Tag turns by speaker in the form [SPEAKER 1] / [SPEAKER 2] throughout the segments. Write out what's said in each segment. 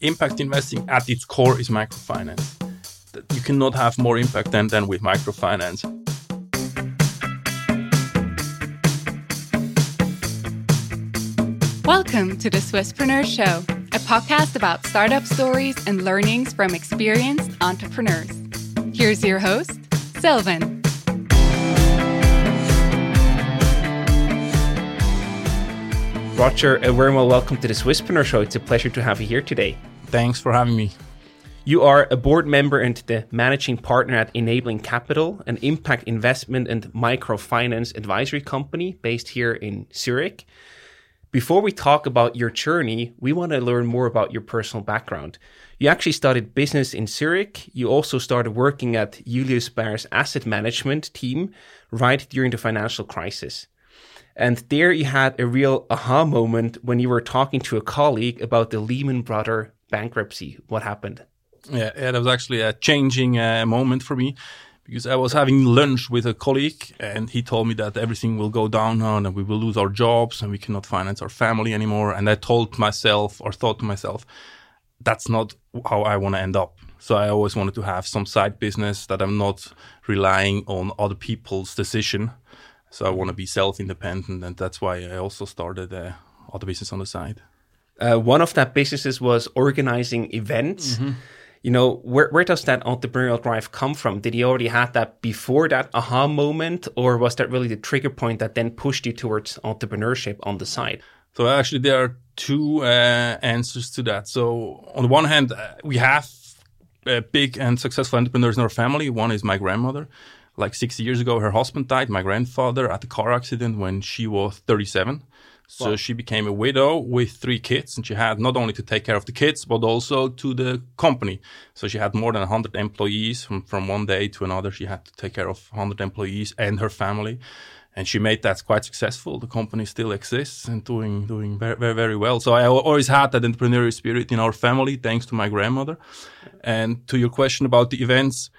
[SPEAKER 1] impact investing at its core is microfinance. You cannot have more impact than, than with microfinance.
[SPEAKER 2] Welcome to the Swisspreneur Show, a podcast about startup stories and learnings from experienced entrepreneurs. Here's your host, Silvan.
[SPEAKER 3] Roger, a warm welcome to the Swisspreneur Show. It's a pleasure to have you here today.
[SPEAKER 1] Thanks for having me.
[SPEAKER 3] You are a board member and the managing partner at Enabling Capital, an impact investment and microfinance advisory company based here in Zurich. Before we talk about your journey, we want to learn more about your personal background. You actually started business in Zurich. You also started working at Julius Baer's asset management team right during the financial crisis. And there you had a real aha moment when you were talking to a colleague about the Lehman Brothers bankruptcy. What happened?
[SPEAKER 1] Yeah, yeah, that was actually a changing uh, moment for me because I was having lunch with a colleague and he told me that everything will go down and we will lose our jobs and we cannot finance our family anymore. And I told myself or thought to myself, that's not how I want to end up. So I always wanted to have some side business that I'm not relying on other people's decision so I want to be self-independent, and that's why I also started uh, other business on the side.
[SPEAKER 3] Uh, one of that businesses was organizing events. Mm-hmm. You know, where where does that entrepreneurial drive come from? Did you already have that before that aha moment, or was that really the trigger point that then pushed you towards entrepreneurship on the side?
[SPEAKER 1] So actually, there are two uh, answers to that. So on the one hand, uh, we have uh, big and successful entrepreneurs in our family. One is my grandmother like six years ago, her husband died, my grandfather, at a car accident when she was 37. So wow. she became a widow with three kids, and she had not only to take care of the kids, but also to the company. So she had more than 100 employees from, from one day to another. She had to take care of 100 employees and her family. And she made that quite successful. The company still exists and doing doing very very, very well. So I always had that entrepreneurial spirit in our family, thanks to my grandmother. And to your question about the events,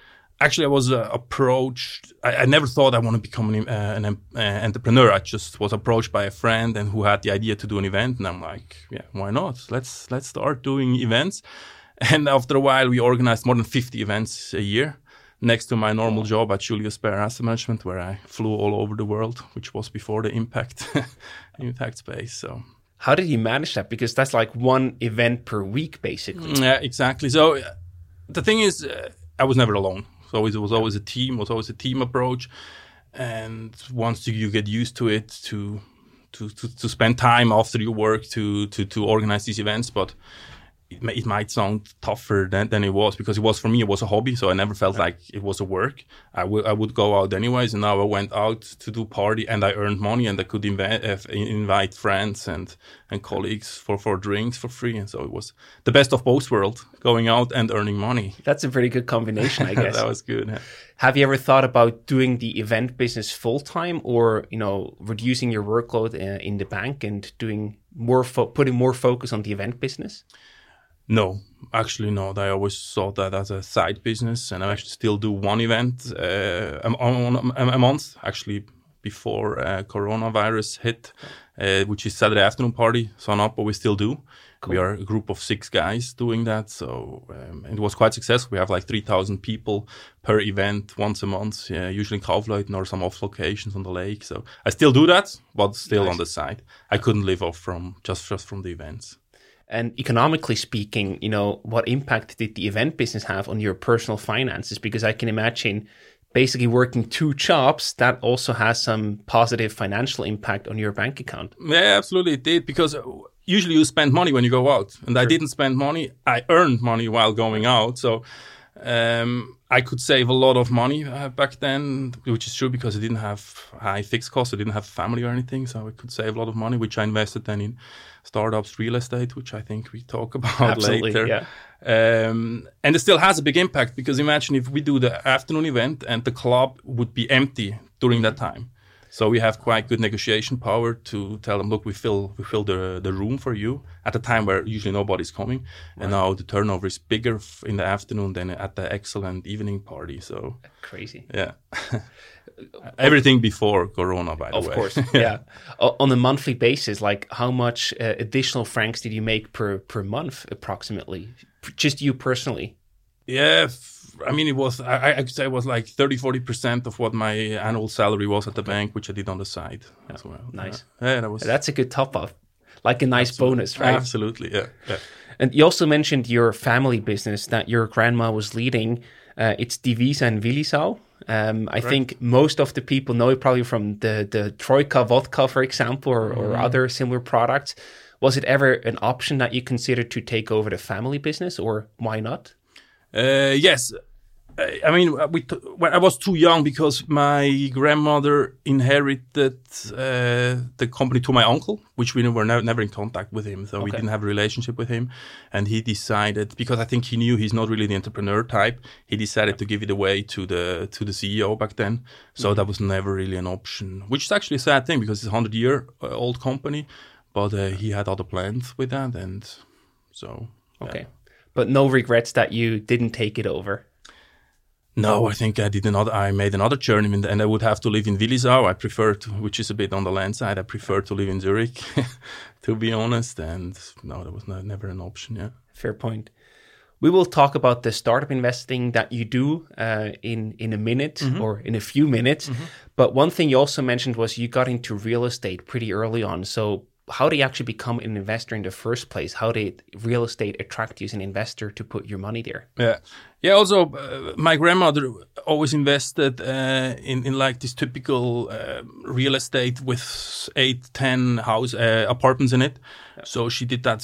[SPEAKER 1] actually, I was uh, approached. I, I, never thought I want to become an, uh, an uh, entrepreneur. I just was approached by a friend and who had the idea to do an event, and I'm like, yeah, why not? Let's let's start doing events. And after a while, we organized more than 50 events a year. Next to my normal job at Julius Baer Asset Management, where I flew all over the world, which was before the impact impact space. So
[SPEAKER 3] how did you manage that? Because that's like one event per week, basically.
[SPEAKER 1] Yeah, exactly. So uh, the thing is, uh, I was never alone. So always, it was always a team. It Was always a team approach, and once you get used to it, to to to, to spend time after your work to to to organize these events, but it, it might sound tougher than, than it was because it was for me it was a hobby so i never felt like it was a work. I, w- I would go out anyways and now i went out to do party and i earned money and i could inv- invite friends and and colleagues for for drinks for free and so it was the best of both worlds going out and earning money.
[SPEAKER 3] That's a pretty good combination i guess.
[SPEAKER 1] That was good yeah.
[SPEAKER 3] have you ever thought about doing the event business full time or you know reducing your workload uh, in the bank and doing more fo- putting more focus on the event business
[SPEAKER 1] no, actually not. I always saw that as a side business, and I actually still do one event uh, a, a, month. Actually, before uh, coronavirus hit, uh, which is Saturday afternoon party. So not, but we still do. Cool. We are a group of six guys doing that. So um, it was quite successful. We have like 3,000 people per event once a month, yeah, usually in Kaufleuten or some off locations on the lake. So I still do that, but still nice. on the side. I couldn't live off from just, just from the events.
[SPEAKER 3] And economically speaking, you know, what impact did the event business have on your personal finances? Because I can imagine basically working two jobs that also has some positive financial impact on your bank account.
[SPEAKER 1] Yeah, absolutely it did because usually you spend money when you go out and sure. I didn't spend money. I earned money while going out. So um, I could save a lot of money uh, back then, which is true because I didn't have high fixed costs. I didn't have family or anything, so I could save a lot of money, which I invested then in startups, real estate, which I think we talk about
[SPEAKER 3] Absolutely,
[SPEAKER 1] later.
[SPEAKER 3] Yeah.
[SPEAKER 1] Um, and it still has a big impact because imagine if we do the afternoon event and the club would be empty during that time. So we have quite good negotiation power to tell them, look, we fill we fill the the room for you at a time where usually nobody's coming, right. and now the turnover is bigger in the afternoon than at the excellent evening party. So
[SPEAKER 3] crazy.
[SPEAKER 1] Yeah. Everything before Corona, by the
[SPEAKER 3] Of
[SPEAKER 1] way.
[SPEAKER 3] Of course, yeah. O- On a monthly basis, like how much uh, additional francs did you make per per month, approximately? P- Just you personally?
[SPEAKER 1] Yeah, I mean, it was, I, I- could say it was like 30, 40% of what my annual salary was at the bank, which I did on the side as well.
[SPEAKER 3] nice.
[SPEAKER 1] Yeah, yeah that was
[SPEAKER 3] That's a good top up, like a nice bonus, right?
[SPEAKER 1] absolutely, yeah. yeah.
[SPEAKER 3] And you also mentioned your family business that your grandma was leading. Uh, it's Diwisa and Willisau. Um, I think most of the people know it probably from the, the Troika vodka, for example, or, or other similar products. Was it ever an option that you considered to take over the family business, or why not?
[SPEAKER 1] Uh, yes. I mean, we t- when I was too young because my grandmother inherited uh, the company to my uncle, which we were never, never in contact with him, so we didn't have a relationship with him. And he decided because I think he knew he's not really the entrepreneur type. He decided to give it away to the to the CEO back then. So that was never really an option, which is actually a sad thing because it's a hundred year uh, old company. But uh, he had other plans with that, and so yeah.
[SPEAKER 3] But no regrets that you didn't take it over.
[SPEAKER 1] No, I think I did another. I made another journey, and I would have to live in Willisau. I prefer to, which is a bit on the land side. I prefer to live in Zurich, to be honest. And no, that was no, never an option. Yeah.
[SPEAKER 3] Fair point. We will talk about the startup investing that you do uh, in in a minute or in a few minutes. But one thing you also mentioned was you got into real estate pretty early on. So how do you actually become an investor in the first place? How did real estate attract you as an investor to put your money there?
[SPEAKER 1] Yeah, yeah. Also, uh, my grandmother always invested uh, in in like this typical uh, real estate with eight, ten house uh, apartments in it. So she did that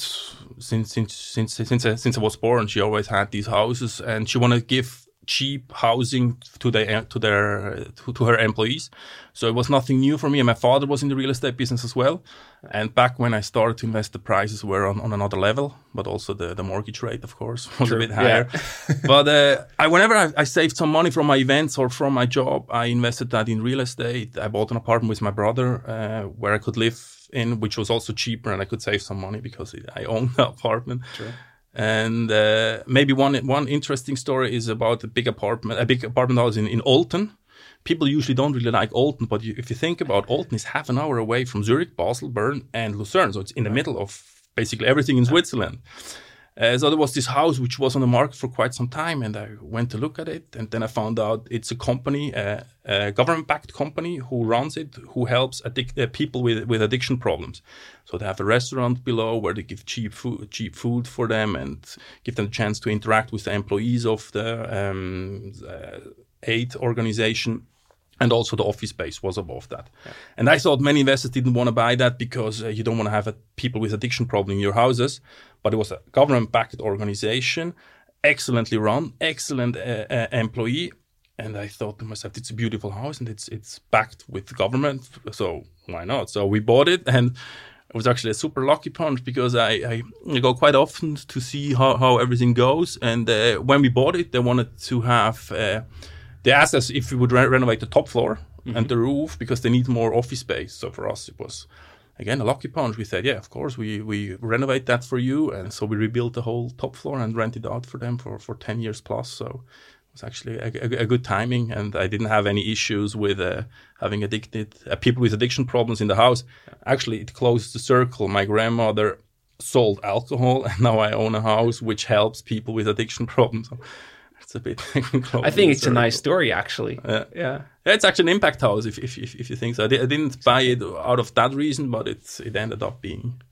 [SPEAKER 1] since since since since I, since I was born. She always had these houses, and she wanted to give cheap housing to their to their to, to her employees. So it was nothing new for me. And my father was in the real estate business as well. And back when I started to invest, the prices were on, on another level, but also the, the mortgage rate, of course, was a bit higher. but uh, I, whenever I, I saved some money from my events or from my job, I invested that in real estate. I bought an apartment with my brother uh, where I could live in, which was also cheaper, and I could save some money because I owned the apartment. And uh, maybe one one interesting story is about a big apartment, a big apartment house in, in Olten. People usually don't really like Olten, but you, if you think about Olten, is half an hour away from Zurich, Basel, Bern, and Lucerne, so it's in the middle of basically everything in Switzerland. Uh, so there was this house which was on the market for quite some time, and I went to look at it, and then I found out it's a company, uh, a government-backed company who runs it, who helps addic- uh, people with with addiction problems. So they have a restaurant below where they give cheap food, cheap food for them, and give them a chance to interact with the employees of the um, uh, aid organization and also the office space was above that. And I thought many investors didn't want to buy that because uh, you don't want to have uh, people with addiction problem in your houses. But it was a government-backed organization, excellently run, excellent uh, uh, employee. And I thought to myself, it's a beautiful house and it's it's backed with the government, so why not? So we bought it, and it was actually a super lucky punch because I, I, go quite often to see how, how everything goes. And uh, when we bought it, they wanted to have. They asked us if we would re- renovate the top floor and the roof because they need more office space. So for us, it was again a lucky punch. We said, yeah, of course, we we renovate that for you, and so we rebuilt the whole top floor and rented out for them for for ten years plus. So it was actually a, a, a good timing, and I didn't have any issues with uh, having addicted uh, people with addiction problems in the house. Actually, it closed the circle. My grandmother sold alcohol, and now I own a house which helps people with addiction problems. So it's a bit.
[SPEAKER 3] I think it's a nice story, actually.
[SPEAKER 1] Yeah.
[SPEAKER 3] Yeah.
[SPEAKER 1] Yeah, it's actually an impact house if if if, if you think so. I, I didn't buy it out of that reason, but it's it ended up being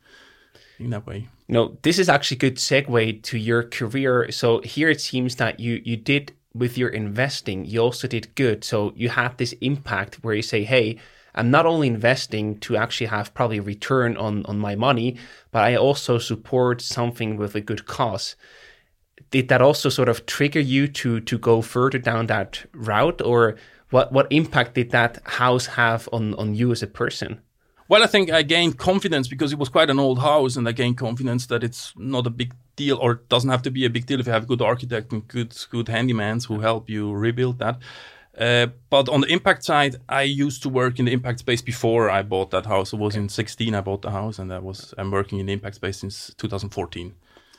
[SPEAKER 1] in that way.
[SPEAKER 3] No, this is actually a good segue to your career. So here it seems that you you did with your investing, you also did good. So you had this impact where you say, "Hey, I'm not only investing to actually have probably a return on on my money, but I also support something with a good cause." Did that also sort of trigger you to to go further down that route, or what what impact did that house have on on you as a person?
[SPEAKER 1] Well, I think I gained confidence because it was quite an old house, and I gained confidence that it's not a big deal, or it doesn't have to be a big deal if you have a good architect and good good handymans who help you rebuild that. Uh, but on the impact side, I used to work in the impact space before I bought that house. I was in 16, I bought the house, and I was I'm working in the impact space since 2014.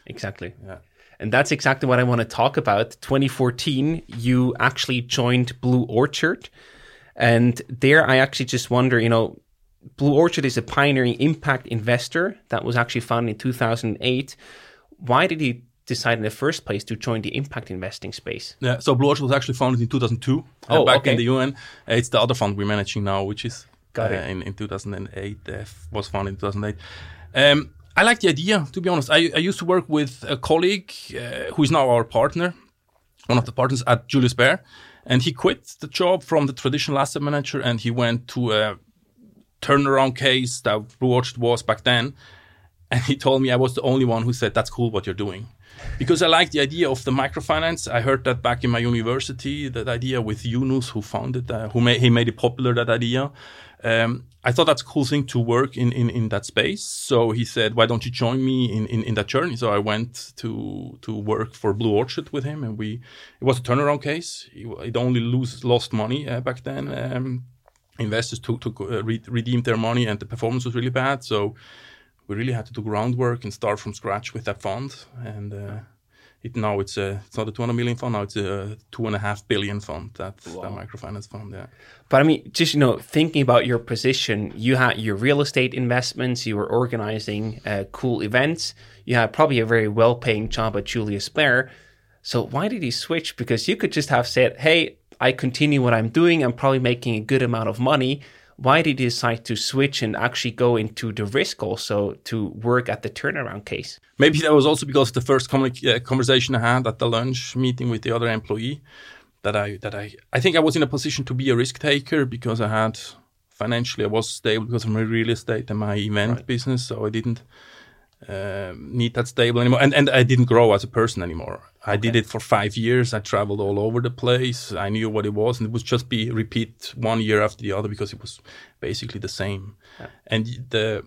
[SPEAKER 3] Exactly.
[SPEAKER 1] Yeah.
[SPEAKER 3] And that's exactly what I want to talk about. 2014, you actually joined Blue Orchard. And there, I actually just wonder, you know, Blue Orchard is a pioneering impact investor that was actually founded in 2008. Why did you decide in the first place to join the impact investing space?
[SPEAKER 1] Yeah, so Blue Orchard was actually founded in 2002, uh,
[SPEAKER 3] Oh,
[SPEAKER 1] back
[SPEAKER 3] okay.
[SPEAKER 1] in the UN. Uh, it's the other fund we're managing now, which is
[SPEAKER 3] Got
[SPEAKER 1] uh,
[SPEAKER 3] it.
[SPEAKER 1] in, in 2008, uh, was founded in 2008. Um, I like the idea, to be honest. I, I used to work with a colleague uh, who is now our partner, one of the partners at Julius Baer, and he quit the job from the traditional asset manager and he went to a turnaround case that Blue Orchard was back then. And he told me I was the only one who said, That's cool what you're doing. Because I like the idea of the microfinance. I heard that back in my university, that idea with Yunus, who founded that, who made, he made it popular, that idea. Um, I thought that's a cool thing to work in, in, in that space. So he said, Why don't you join me in, in, in that journey? So I went to to work for Blue Orchard with him, and we it was a turnaround case. It, only lose, lost money uh, back then. Um, investors took, took uh, re- redeemed their money, and the performance was really bad. So we really had to do groundwork and start from scratch with that fund. And uh, it now it's a it's not a 200 million fund now it's a two and a half billion fund. That that microfinance fund. Yeah.
[SPEAKER 3] But I mean, just you know, thinking about your position, you had your real estate investments, you were organizing uh, cool events, you had probably a very well-paying job at Julius Baer. So why did you switch? Because you could just have said, "Hey, I continue what I'm doing. I'm probably making a good amount of money." Why did you decide to switch and actually go into the risk also to work at the turnaround case?
[SPEAKER 1] Maybe that was also because the first uh, conversation I had at the lunch meeting with the other employee that I that I I think I was in a position to be a risk taker because I had financially I was stable because of my real estate and my event
[SPEAKER 3] Right.
[SPEAKER 1] business, so I didn't um, need that stable anymore, and and I didn't grow as a person anymore. I did it for five years. I traveled all over the place. I knew what it was, and it would just be repeat one year after the other because it was basically the same. And the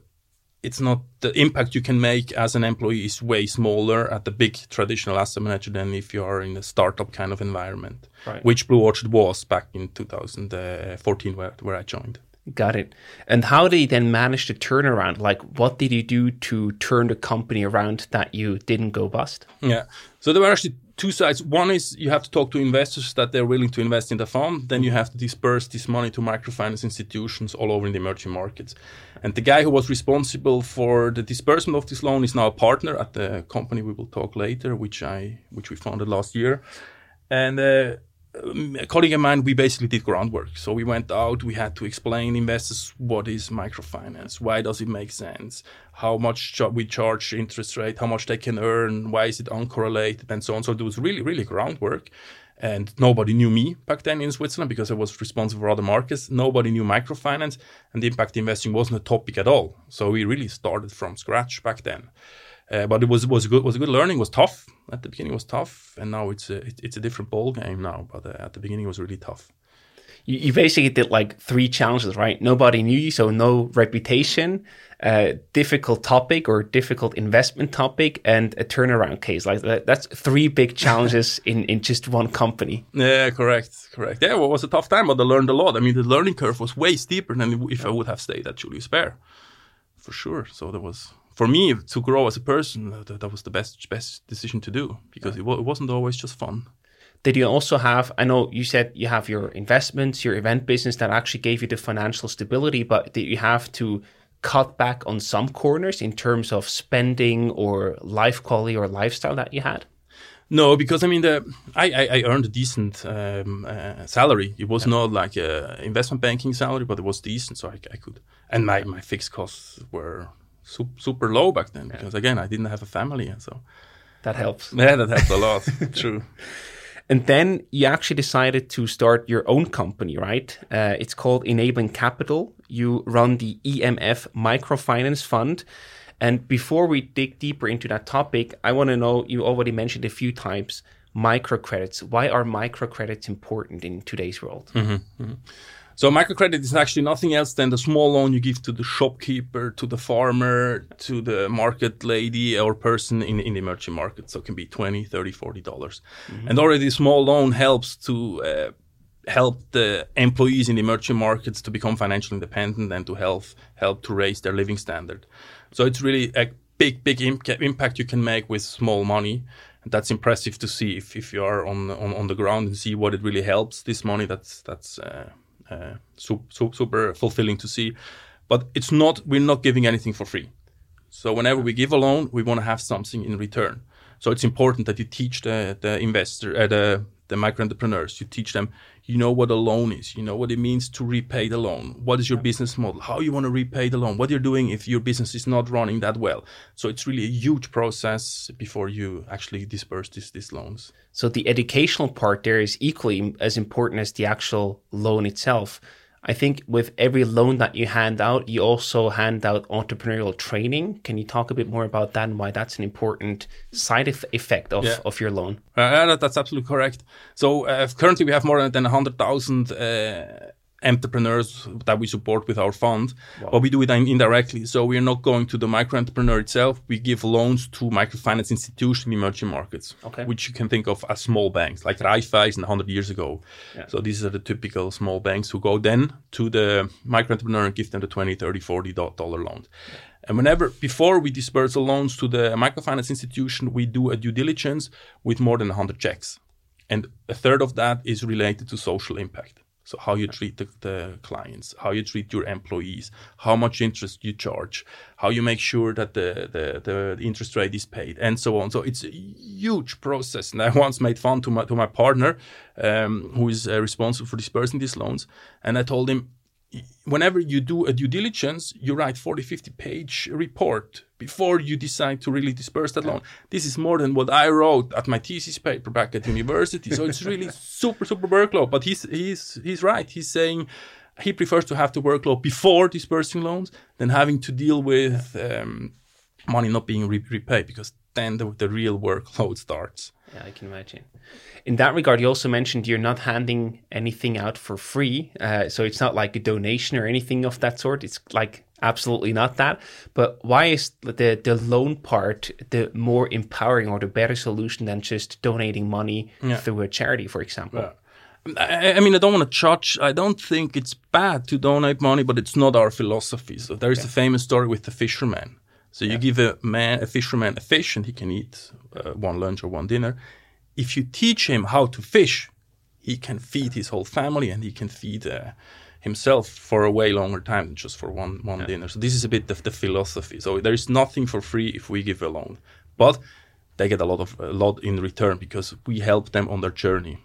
[SPEAKER 1] it's not the impact you can make as an employee is way smaller at the big traditional asset manager than if you are in a startup kind of environment,
[SPEAKER 3] Right.
[SPEAKER 1] which Blue Orchard was back in 2014 where, where I joined.
[SPEAKER 3] Got it. And how did you then manage to turn around? Like, what did you do to turn the company around that you didn't go bust?
[SPEAKER 1] Yeah. So there were actually two sides. One is you have to talk to investors that they're willing to invest in the fund. Then you have to disperse this money to microfinance institutions all over in the emerging markets. And the guy who was responsible for the disbursement of this loan is now a partner at the company we will talk later, which I which we founded last year. And uh, um, a colleague of mine, we basically did groundwork. So we went out, we had to explain investors what is microfinance, why does it make sense, how much we charge interest rate, how much they can earn, why is it uncorrelated, and so on. So it was really, really groundwork. And nobody knew me back then in Switzerland because I was responsible for other markets. Nobody knew microfinance, and impact investing wasn't a topic at all. So we really started from scratch back then. Uh, but it was was good was a good learning. It was tough at the beginning. Was tough, and now it's a it, it's a different ball game now. But uh, at the beginning, it was really tough.
[SPEAKER 3] You, you basically did like three challenges, right? Nobody knew you, so no reputation, uh, difficult topic or difficult investment topic, and a turnaround case. Like that, that's three big challenges in, in just one company.
[SPEAKER 1] Yeah, correct, correct. Yeah, well, it was a tough time, but I learned a lot. I mean, the learning curve was way steeper than if I would have stayed at Julius Baer, for sure. So there was for me to grow as a person. uh, That, that was the best best decision to do because it, wa- it wasn't always just fun.
[SPEAKER 3] Did you also have? I know you said you have your investments, your event business that actually gave you the financial stability, but did you have to cut back on some corners in terms of spending or life quality or lifestyle that you had?
[SPEAKER 1] No, because I mean, the I I, I earned a decent um, uh, salary. It was not like a investment banking salary, but it was decent, so I, I could. And my, my fixed costs were su- super low back then because again I didn't have a family, and so
[SPEAKER 3] That helps.
[SPEAKER 1] yeah, that helps a lot. True.
[SPEAKER 3] And then you actually decided to start your own company, right? Uh, it's called Enabling Capital. You run the EMF Microfinance Fund. And before we dig deeper into that topic, I want to know you already mentioned a few times microcredits. Why are microcredits important in today's world?
[SPEAKER 1] So microcredit is actually nothing else than the small loan you give to the shopkeeper, to the farmer, to the market lady or person in, in the emerging market. So it can be 20, 30, 40 dollars. And already small loan helps to uh, help the employees in the emerging markets to become financially independent and to help help to raise their living standard. So it's really a big, big impact you can make with small money. And that's impressive to see if, if you are on, on, on the ground and see what it really helps. This money, that's that's uh, uh, super, super fulfilling to see. But it's not, we're not giving anything for free. So whenever we give a loan, we want to have something in return. So it's important that you teach the, the investor, uh, the, the micro entrepreneurs, you teach them, you know what a loan is, you know what it means to repay the loan, what is your business model, how you want to repay the loan, what you're doing if your business is not running that well. So it's really a huge process before you actually disperse these, these loans.
[SPEAKER 3] So the educational part there is equally as important as the actual loan itself. I think with every loan that you hand out, you also hand out entrepreneurial training. Can you talk a bit more about that and why that's an important side effect of, yeah. of your loan?
[SPEAKER 1] Uh, that's absolutely correct. So uh, currently we have more than 100,000 uh, entrepreneurs that we support with our fund, wow. but we do it indirectly. So we are not going to the micro entrepreneur itself. We give loans to microfinance institutions in emerging markets, okay. which you can think of as small banks, like Raiffeisen 100 years ago. Yeah. So these are the typical small banks who go then to the micro entrepreneur and give them the 20, 30, 40 dollar loan. Yeah. And whenever, before we disperse the loans to the microfinance institution, we do a due diligence with more than 100 checks. And a third of that is related to social impact. So how you treat the, the, clients, how you treat your employees, how much interest you charge, how you make sure that the, the, the interest rate is paid, and so on. So it's a huge process. And I once made fun to my to my partner, um, who is uh, responsible for disbursing these loans, and I told him, whenever you do a due diligence, you write 40, 50 page report before you decide to really disperse that loan. This is more than what I wrote at my thesis paper back at university. So it's really super, super workload. But he's, he's, he's right. He's saying he prefers to have the workload before dispersing loans than having to deal with um, money not being re- repaid because then the, the real workload starts.
[SPEAKER 3] Yeah, I can imagine. In that regard, you also mentioned you're not handing anything out for free. Uh, so it's not like a donation or anything of that sort. It's like absolutely not that. But why is the, the loan part the more empowering or the better solution than just donating money yeah. through a charity, for example? Yeah.
[SPEAKER 1] I, I, mean, I don't want to judge. I don't think it's bad to donate money, but it's not our philosophy. So there is a famous story with the fisherman. So you give a man, a fisherman, a fish, and he can eat uh, one lunch or one dinner. If you teach him how to fish, he can feed his whole family and he can feed uh, himself for a way longer time than just for one one yeah. dinner. So this is a bit of the philosophy. So there is nothing for free if we give a loan, but they get a lot of a lot in return because we help them on their journey.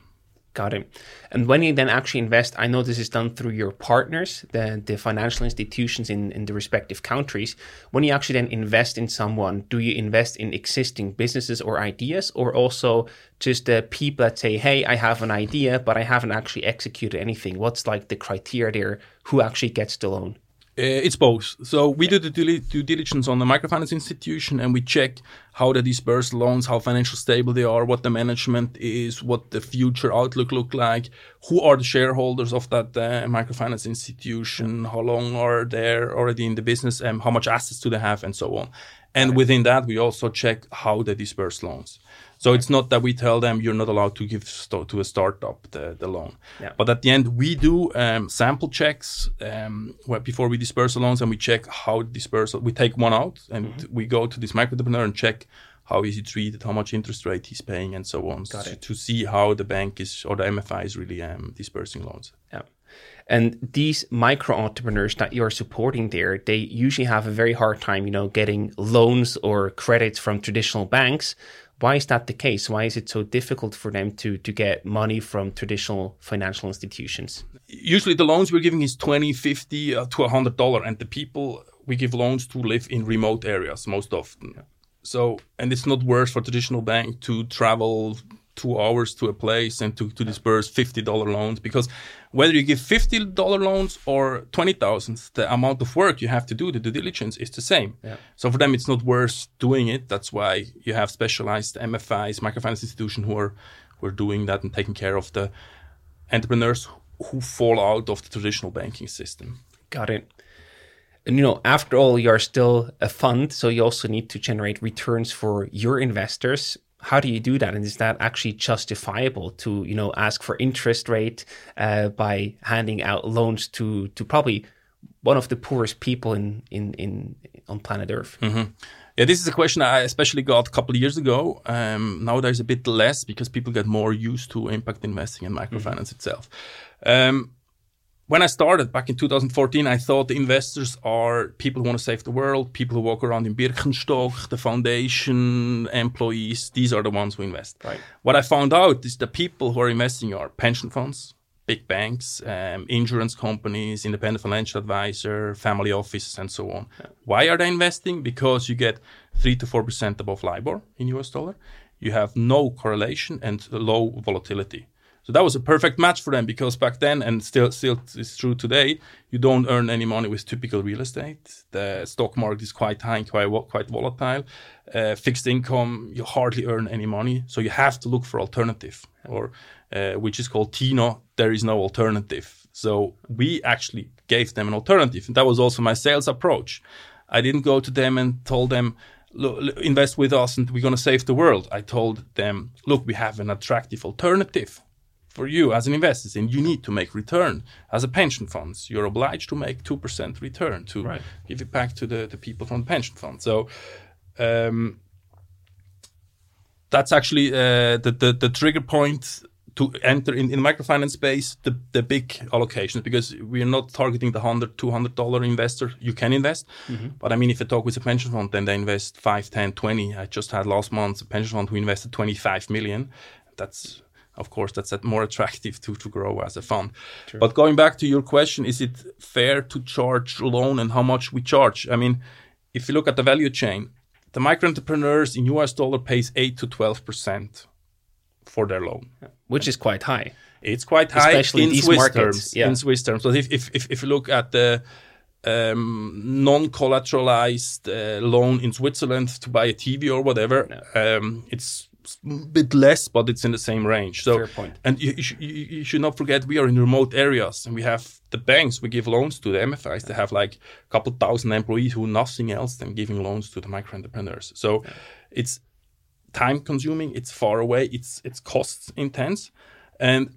[SPEAKER 3] Got it. And when you then actually invest, I know this is done through your partners, the, the financial institutions in, in the respective countries. When you actually then invest in someone, do you invest in existing businesses or ideas, or also just the people that say, hey, I have an idea, but I haven't actually executed anything? What's like the criteria there? Who actually gets the loan?
[SPEAKER 1] Uh, it's both. So we do the due diligence on the microfinance institution and we check how they disperse loans, how financial stable they are, what the management is, what the future outlook look like, who are the shareholders of that uh, microfinance institution, how long are they already in the business, and how much assets do they have, and so on. And within that, we also check how they disperse loans. So it's not that we tell them you're not allowed to give st- to a startup the, the loan. Yeah. But at the end, we do um, sample checks um, before we disperse the loans and we check how dispersal. We take one out and mm-hmm. we go to this micro entrepreneur and check how is he treated, how much interest rate he's paying, and so on. Got it. To see how the bank is or the MFI is really um, dispersing loans.
[SPEAKER 3] Yeah. And these micro entrepreneurs that you're supporting there, they usually have a very hard time, you know, getting loans or credits from traditional banks. Why is that the case? Why is it so difficult for them to, to get money from traditional financial institutions?
[SPEAKER 1] Usually the loans we're giving is 20, 50 uh, to $100 and the people we give loans to live in remote areas most often. Yeah. So, and it's not worse for traditional bank to travel two hours to a place and to, to disperse $50 loans because whether you give $50 loans or 20,000, the amount of work you have to do, the due diligence is the same. Yeah. So for them, it's not worth doing it. That's why you have specialized MFIs, microfinance institutions who are, who are doing that and taking care of the entrepreneurs who fall out of the traditional banking system.
[SPEAKER 3] Got it. And you know, after all, you're still a fund, so you also need to generate returns for your investors how do you do that and is that actually justifiable to you know ask for interest rate uh, by handing out loans to to probably one of the poorest people in in, in on planet earth
[SPEAKER 1] mm-hmm. yeah this is a question i especially got a couple of years ago um, there's a bit less because people get more used to impact investing and microfinance mm-hmm. itself um, when I started back in 2014, I thought the investors are people who want to save the world, people who walk around in Birkenstock, the foundation employees. These are the ones who invest.
[SPEAKER 3] Right.
[SPEAKER 1] What I found out is the people who are investing are pension funds, big banks, um, insurance companies, independent financial advisor, family offices, and so on. Why are they investing? Because you get three to four percent above LIBOR in US dollar. You have no correlation and low volatility. So that was a perfect match for them because back then, and still still is true today, you don't earn any money with typical real estate. The stock market is quite high, quite quite volatile. Uh, fixed income, you hardly earn any money, so you have to look for alternative, or uh, which is called TINO. There is no alternative. So we actually gave them an alternative, and that was also my sales approach. I didn't go to them and told them, invest with us and we're going to save the world. I told them, look, we have an attractive alternative for you as an investor, and you need to make return as a pension funds. You're obliged to make two percent return to
[SPEAKER 3] Right.
[SPEAKER 1] give it back to the, the people from the pension fund. So um, that's actually uh, the, the the trigger point to enter in, in microfinance space the, the big allocations because we are not targeting the 100 200 dollar investor you can invest but i mean if you talk with a pension fund then they invest 5 10 20 i just had last month a pension fund who invested 25 million that's of course that's more attractive to, to grow as a fund. But going back to your question is it fair to charge loan and how much we charge? I mean if you look at the value chain the micro entrepreneurs in us dollar pays 8 to 12 percent for their loan.
[SPEAKER 3] Which is quite high.
[SPEAKER 1] it's quite high
[SPEAKER 3] Especially
[SPEAKER 1] in Swiss
[SPEAKER 3] markets,
[SPEAKER 1] terms.
[SPEAKER 3] yeah.
[SPEAKER 1] In Swiss terms, so if if if, if you look at the um, non-collateralized uh, loan in Switzerland to buy a TV or whatever, um, it's bit less, but it's in the same range. So,
[SPEAKER 3] Fair point.
[SPEAKER 1] and you, you, sh- you, should not forget we are in remote areas, and we have the banks. We give loans to the MFIs. They have like a couple thousand employees who nothing else than giving loans to the micro entrepreneurs. So, it's time consuming it's far away it's it's cost intense and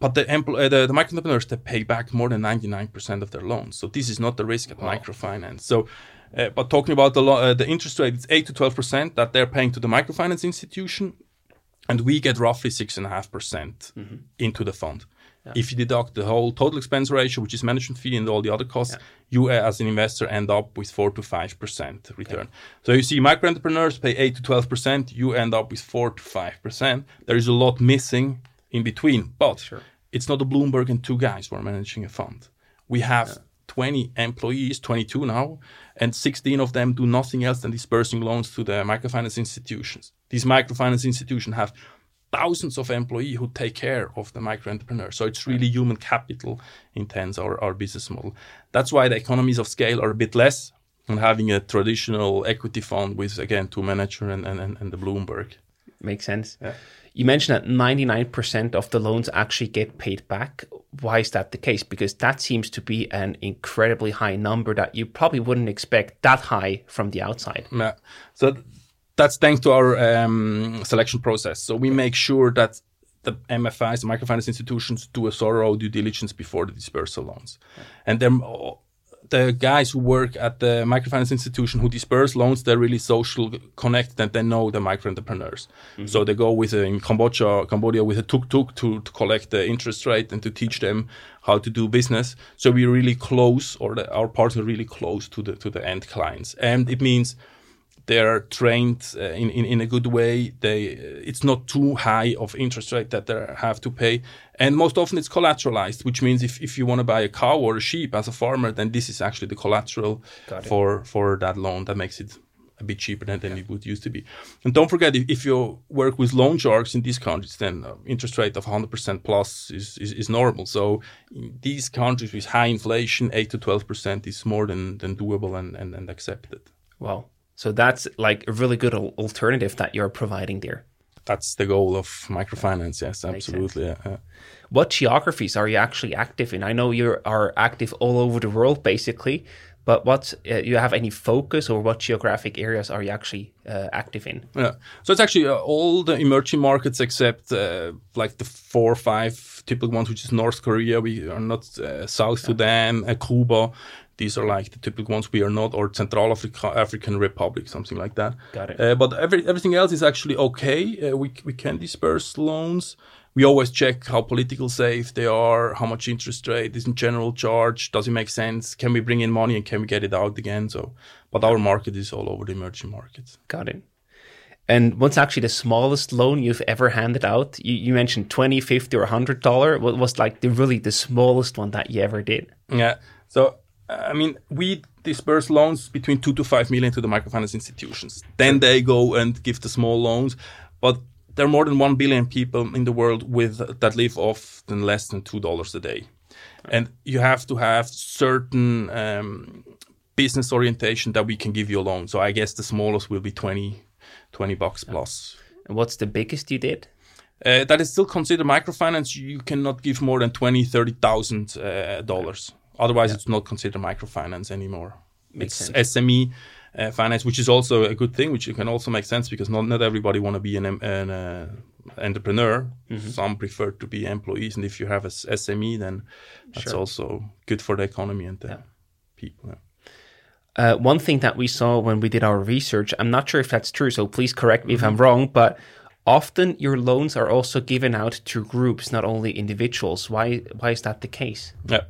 [SPEAKER 1] but the, empl- uh, the the micro entrepreneurs they pay back more than 99% of their loans so this is not the risk at microfinance so uh, but talking about the lo- uh, the interest rate it's 8 to 12% that they're paying to the microfinance institution and we get roughly 6.5% into the fund. If you deduct the whole total expense ratio which is management fee and all the other costs you uh, as an investor end up with 4 to 5% return. So you see micro entrepreneurs pay 8 to 12% you end up with 4 to 5% there is a lot missing in between but it's not a bloomberg and two guys who are managing a fund. We have 20 employees 22 now and 16 of them do nothing else than dispersing loans to the microfinance institutions these microfinance institutions have thousands of employees who take care of the micro entrepreneur. So it's really human capital intense our, our business model. That's why the economies of scale are a bit less than having a traditional equity fund with again two manager and, and, and the Bloomberg.
[SPEAKER 3] Makes sense. You mentioned that 99% of the loans actually get paid back. Why is that the case? Because that seems to be an incredibly high number that you probably wouldn't expect that high from the outside.
[SPEAKER 1] Yeah. So that's thanks to our um, selection process. So we make sure that the MFIs, the microfinance institutions, do a thorough due diligence before the dispersal loans. And then the guys who work at the microfinance institution who disperse loans, they're really social connected and they know the micro entrepreneurs. Mm-hmm. So they go with a, in Cambodia, Cambodia with a tuk tuk to, to collect the interest rate and to teach them how to do business. So we're really close, or the, our partners are really close to the to the end clients, and it means they are trained uh, in, in, in a good way. They uh, it's not too high of interest rate that they have to pay, and most often it's collateralized, which means if, if you want to buy a cow or a sheep as a farmer, then this is actually the collateral for for that loan. That makes it a bit cheaper than, than it would used to be. And don't forget, if, if you work with loan sharks in these countries, then uh, interest rate of 100% plus is, is, is normal. So in these countries with high inflation, 8 to 12% is more than, than doable and, and, and accepted.
[SPEAKER 3] Wow. So that's like a really good alternative that you're providing there.
[SPEAKER 1] That's the goal of microfinance. Yes, absolutely. Yeah, yeah.
[SPEAKER 3] What geographies are you actually active in? I know you are active all over the world, basically, but what uh, you have any focus or what geographic areas are you actually uh, active in?
[SPEAKER 1] Yeah. So it's actually uh, all the emerging markets except uh, like the four or five typical ones, which is North Korea. We are not uh, South Sudan, uh, Cuba. These are like the typical ones we are not, or Central Africa, African Republic, something like that.
[SPEAKER 3] Got it.
[SPEAKER 1] Uh, but every, everything else is actually okay. Uh, we we can disperse loans. we always check how political safe they are, how much interest rate is in general charge, does it make sense, can we bring in money and can we get it out again? So, but our market is all over the emerging markets.
[SPEAKER 3] Got it. And what's actually the smallest loan you've ever handed out? You, you mentioned 20, 50 or 100 dollar. What was like the really the smallest one that you ever did?
[SPEAKER 1] Yeah. So, I mean, we disperse loans between two to five million to the microfinance institutions. Then they go and give the small loans. But there are more than 1 billion people in the world with that live off than less than $2 a day. And you have to have certain um, business orientation that we can give you a loan. So I guess the smallest will be 20, 20 bucks plus.
[SPEAKER 3] And what's the biggest you did?
[SPEAKER 1] Uh, that is still considered microfinance. You cannot give more than twenty, thirty thousand uh, dollars. Otherwise, yeah. it's not considered microfinance anymore. Makes it's sense. SME uh, finance, which is also a good thing, which can also make sense because not not everybody want to be an, an uh, entrepreneur. Mm-hmm. Some prefer to be employees, and if you have a SME, then that's sure. also good for the economy and the yeah. people. Yeah.
[SPEAKER 3] Uh, one thing that we saw when we did our research, I'm not sure if that's true, so please correct me mm-hmm. if I'm wrong, but often your loans are also given out to groups, not only individuals. Why? Why is that the case?
[SPEAKER 1] Yeah.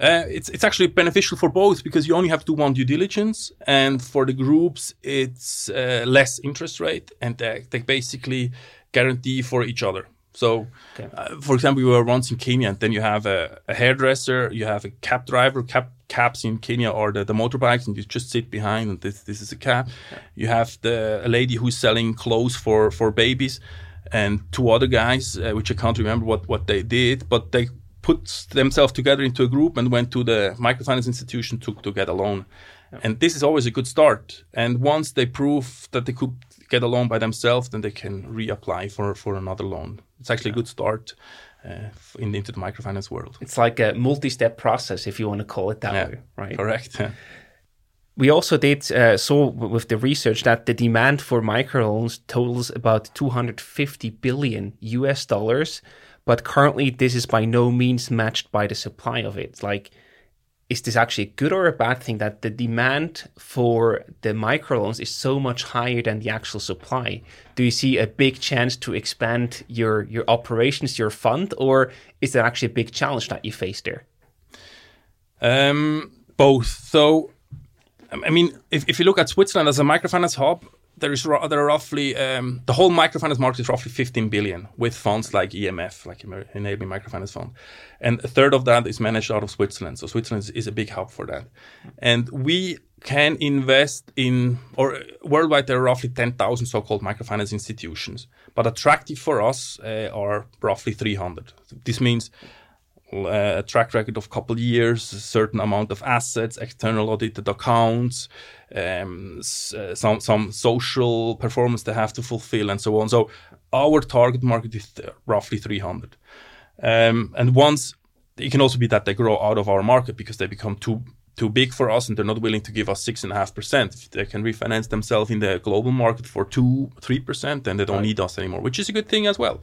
[SPEAKER 1] Uh, it's it's actually beneficial for both because you only have to do one due diligence, and for the groups it's uh, less interest rate, and they, they, basically guarantee for each other. So, okay. uh, for example, we were once in Kenya, and then you have a, a, hairdresser, you have a cab driver. Cab cabs in Kenya are the, the motorbikes, and you just sit behind, and this this is a cab. Okay. You have the a lady who's selling clothes for for babies, and two other guys, uh, which I can't remember what what they did, but they put themselves together into a group and went to the microfinance institution to, to get a loan. Yeah. And this is always a good start. And once they prove that they could get a loan by themselves, then they can reapply for, for another loan. It's actually yeah. a good start uh, in, into the microfinance world.
[SPEAKER 3] It's like a multi step process, if you want to call it that yeah, way, right?
[SPEAKER 1] Correct.
[SPEAKER 3] We also did uh, saw with the research that the demand for microloans totals about 250 billion US dollars, but currently this is by no means matched by the supply of it. Like, is this actually a good or a bad thing that the demand for the microloans is so much higher than the actual supply? Do you see a big chance to expand your your operations, your fund, or is there actually a big challenge that you face there?
[SPEAKER 1] Um, both. So, I mean, if, if you look at Switzerland as a microfinance hub, there is there are roughly um, the whole microfinance market is roughly 15 billion with funds like EMF, like Enabling Microfinance Fund, and a third of that is managed out of Switzerland. So Switzerland is a big hub for that, and we can invest in or worldwide there are roughly 10,000 so-called microfinance institutions, but attractive for us uh, are roughly 300. This means uh, a track record of couple years, a certain amount of assets, external audited accounts, um, uh, some some social performance they have to fulfill, and so on. So our target market is roughly 300. Um, and once it can also be that they grow out of our market because they become too too big for us and they're not willing to give us six and a half percent. If they can refinance themselves in the global market for two, three percent, then they don't right. need us anymore, which is a good thing as well.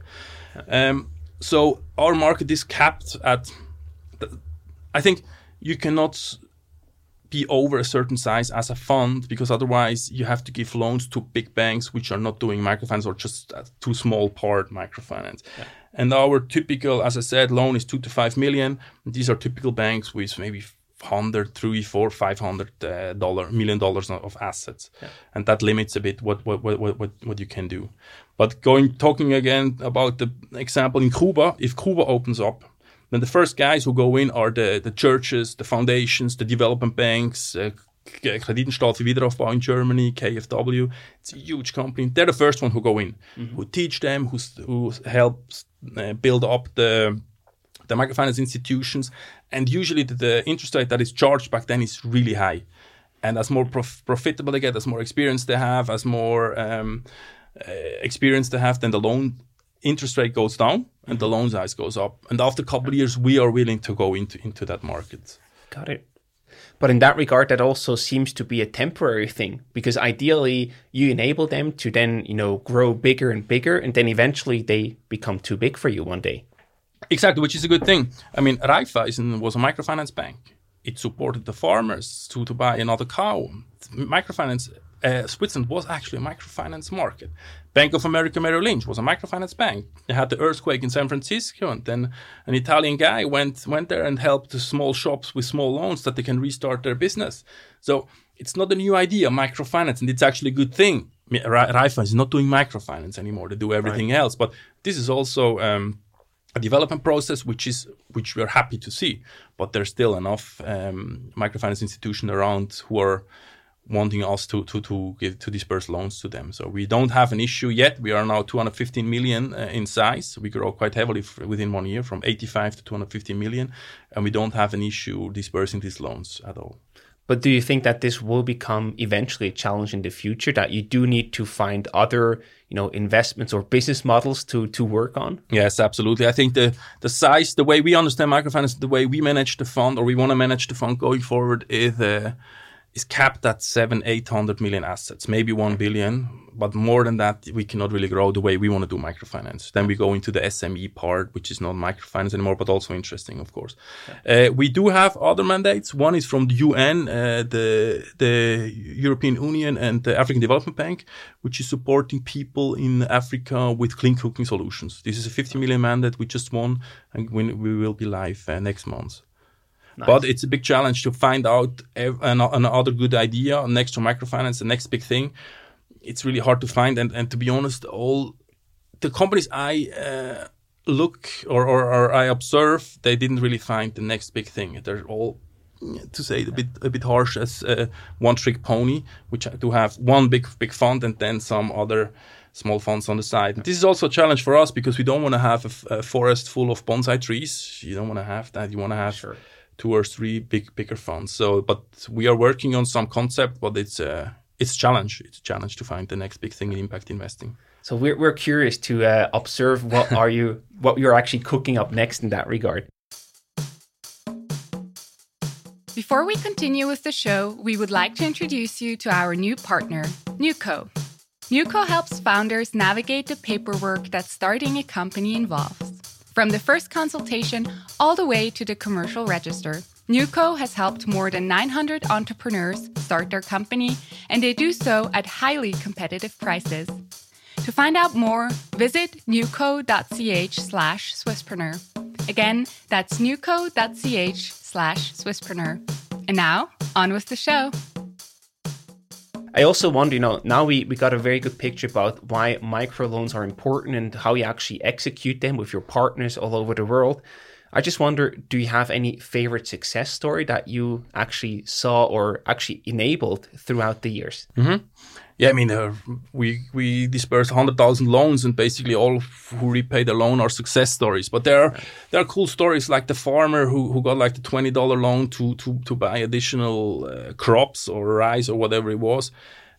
[SPEAKER 1] Um, so our market is capped at. The, I think you cannot be over a certain size as a fund because otherwise you have to give loans to big banks which are not doing microfinance or just a too small part microfinance. Yeah. And our typical, as I said, loan is two to five million. These are typical banks with maybe hundred, three, four, five hundred uh, dollar million dollars of assets, yeah. and that limits a bit what what, what what what you can do. But going talking again about the example in Cuba, if Cuba opens up, then the first guys who go in are the the churches, the foundations, the development banks. Uh, Kreditanstalt für Wiederaufbau in Germany, KfW. It's a huge company. They're the first one who go in, mm-hmm. who teach them, who, who helps uh, build up the the microfinance institutions, and usually the, the, interest rate that is charged back then is really high. And as more prof- profitable they get, as more experience they have, as more um, uh, experience they have, then the loan interest rate goes down and the mm-hmm. loan size goes up. And after a couple of years, we are willing to go into into that market.
[SPEAKER 3] Got it. But in that regard, that also seems to be a temporary thing because ideally you enable them to then, you know, grow bigger and bigger, and then eventually they become too big for you one day.
[SPEAKER 1] Exactly, which is a good thing. I mean, Raiffeisen was a microfinance bank. It supported the farmers to, to buy another cow. Microfinance uh, Switzerland was actually a microfinance market. Bank of America Merrill Lynch was a microfinance bank. They had the earthquake in San Francisco, and then an Italian guy went went there and helped the small shops with small loans that they can restart their business. So it's not a new idea, microfinance, and it's actually a good thing. Raiffeisen is not doing microfinance anymore; they do everything right. else. But this is also um, a development process which is which we are happy to see. But there's still enough um, microfinance institutions around who are wanting us to to to give to disperse loans to them. So we don't have an issue yet. We are now 215 million uh, in size. We grow quite heavily f- within one year, from 85 to 250 million, and we don't have an issue dispersing these loans at all.
[SPEAKER 3] But do you think that this will become eventually a challenge in the future? That you do need to find other, you know, investments or business models to to work on?
[SPEAKER 1] Yes, absolutely. I think the the size, the way we understand microfinance, the way we manage the fund, or we want to manage the fund going forward, is. Uh, is capped at seven, eight hundred million assets, maybe one billion, but more than that, we cannot really grow the way we want to do microfinance. Then we go into the SME part, which is not microfinance anymore, but also interesting, of course. Uh, we do have other mandates. One is from the UN, uh, the the European Union, and the African Development Bank, which is supporting people in Africa with clean cooking solutions. This is a 50 million mandate we just won, and we will be live uh, next month. Nice. But it's a big challenge to find out another good idea next to microfinance, the next big thing. It's really hard to find. And, and to be honest, all the companies I uh, look or, or, or, I observe, they didn't really find the next big thing. They're all, to say it a bit a bit harsh, as uh, one trick pony, which to have one big big fund and then some other small funds on the side. This is also a challenge for us because we don't want to have a, a forest full of bonsai trees. You don't want to have that. You want to have sure two or three big bigger funds. So, but we are working on some concept, but it's a uh, it's a challenge. It's a challenge to find the next big thing in impact investing.
[SPEAKER 3] So we're we're curious to uh, observe what are you what you're actually cooking up next in that regard.
[SPEAKER 2] Before we continue with the show, we would like to introduce you to our new partner, Newco. Newco helps founders navigate the paperwork that starting a company involves. From the first consultation all the way to the commercial register, Newco has helped more than 900 entrepreneurs start their company, and they do so at highly competitive prices. To find out more, visit newco.ch slash Swisspreneur. Again, that's newco.ch slash Swisspreneur. And now, on with the show.
[SPEAKER 3] I also wonder, you know, now we, we got a very good picture about why microloans are important and how you actually execute them with your partners all over the world. I just wonder, do you have any favorite success story that you actually saw or actually enabled throughout the years?
[SPEAKER 1] Mm-hmm. Yeah, I mean, uh, we we dispersed hundred thousand loans, and basically all who repay the loan are success stories. But there are right. there are cool stories like the farmer who, who got like the twenty dollar loan to to to buy additional uh, crops or rice or whatever it was,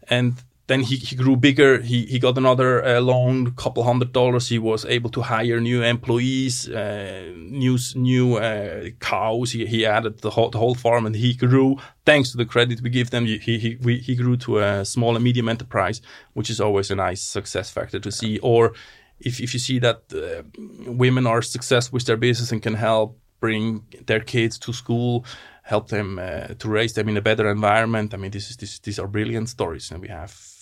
[SPEAKER 1] and then he, he grew bigger. He, he got another uh, loan, couple hundred dollars. He was able to hire new employees, uh, new new uh, cows. He, he added the whole, the whole farm, and he grew. Thanks to the credit we give them, he he we, he grew to a small and medium enterprise, which is always a nice success factor to see. Or if if you see that uh, women are successful with their business and can help bring their kids to school help them uh, to raise them in a better environment. I mean, this is this, these are brilliant stories, and we have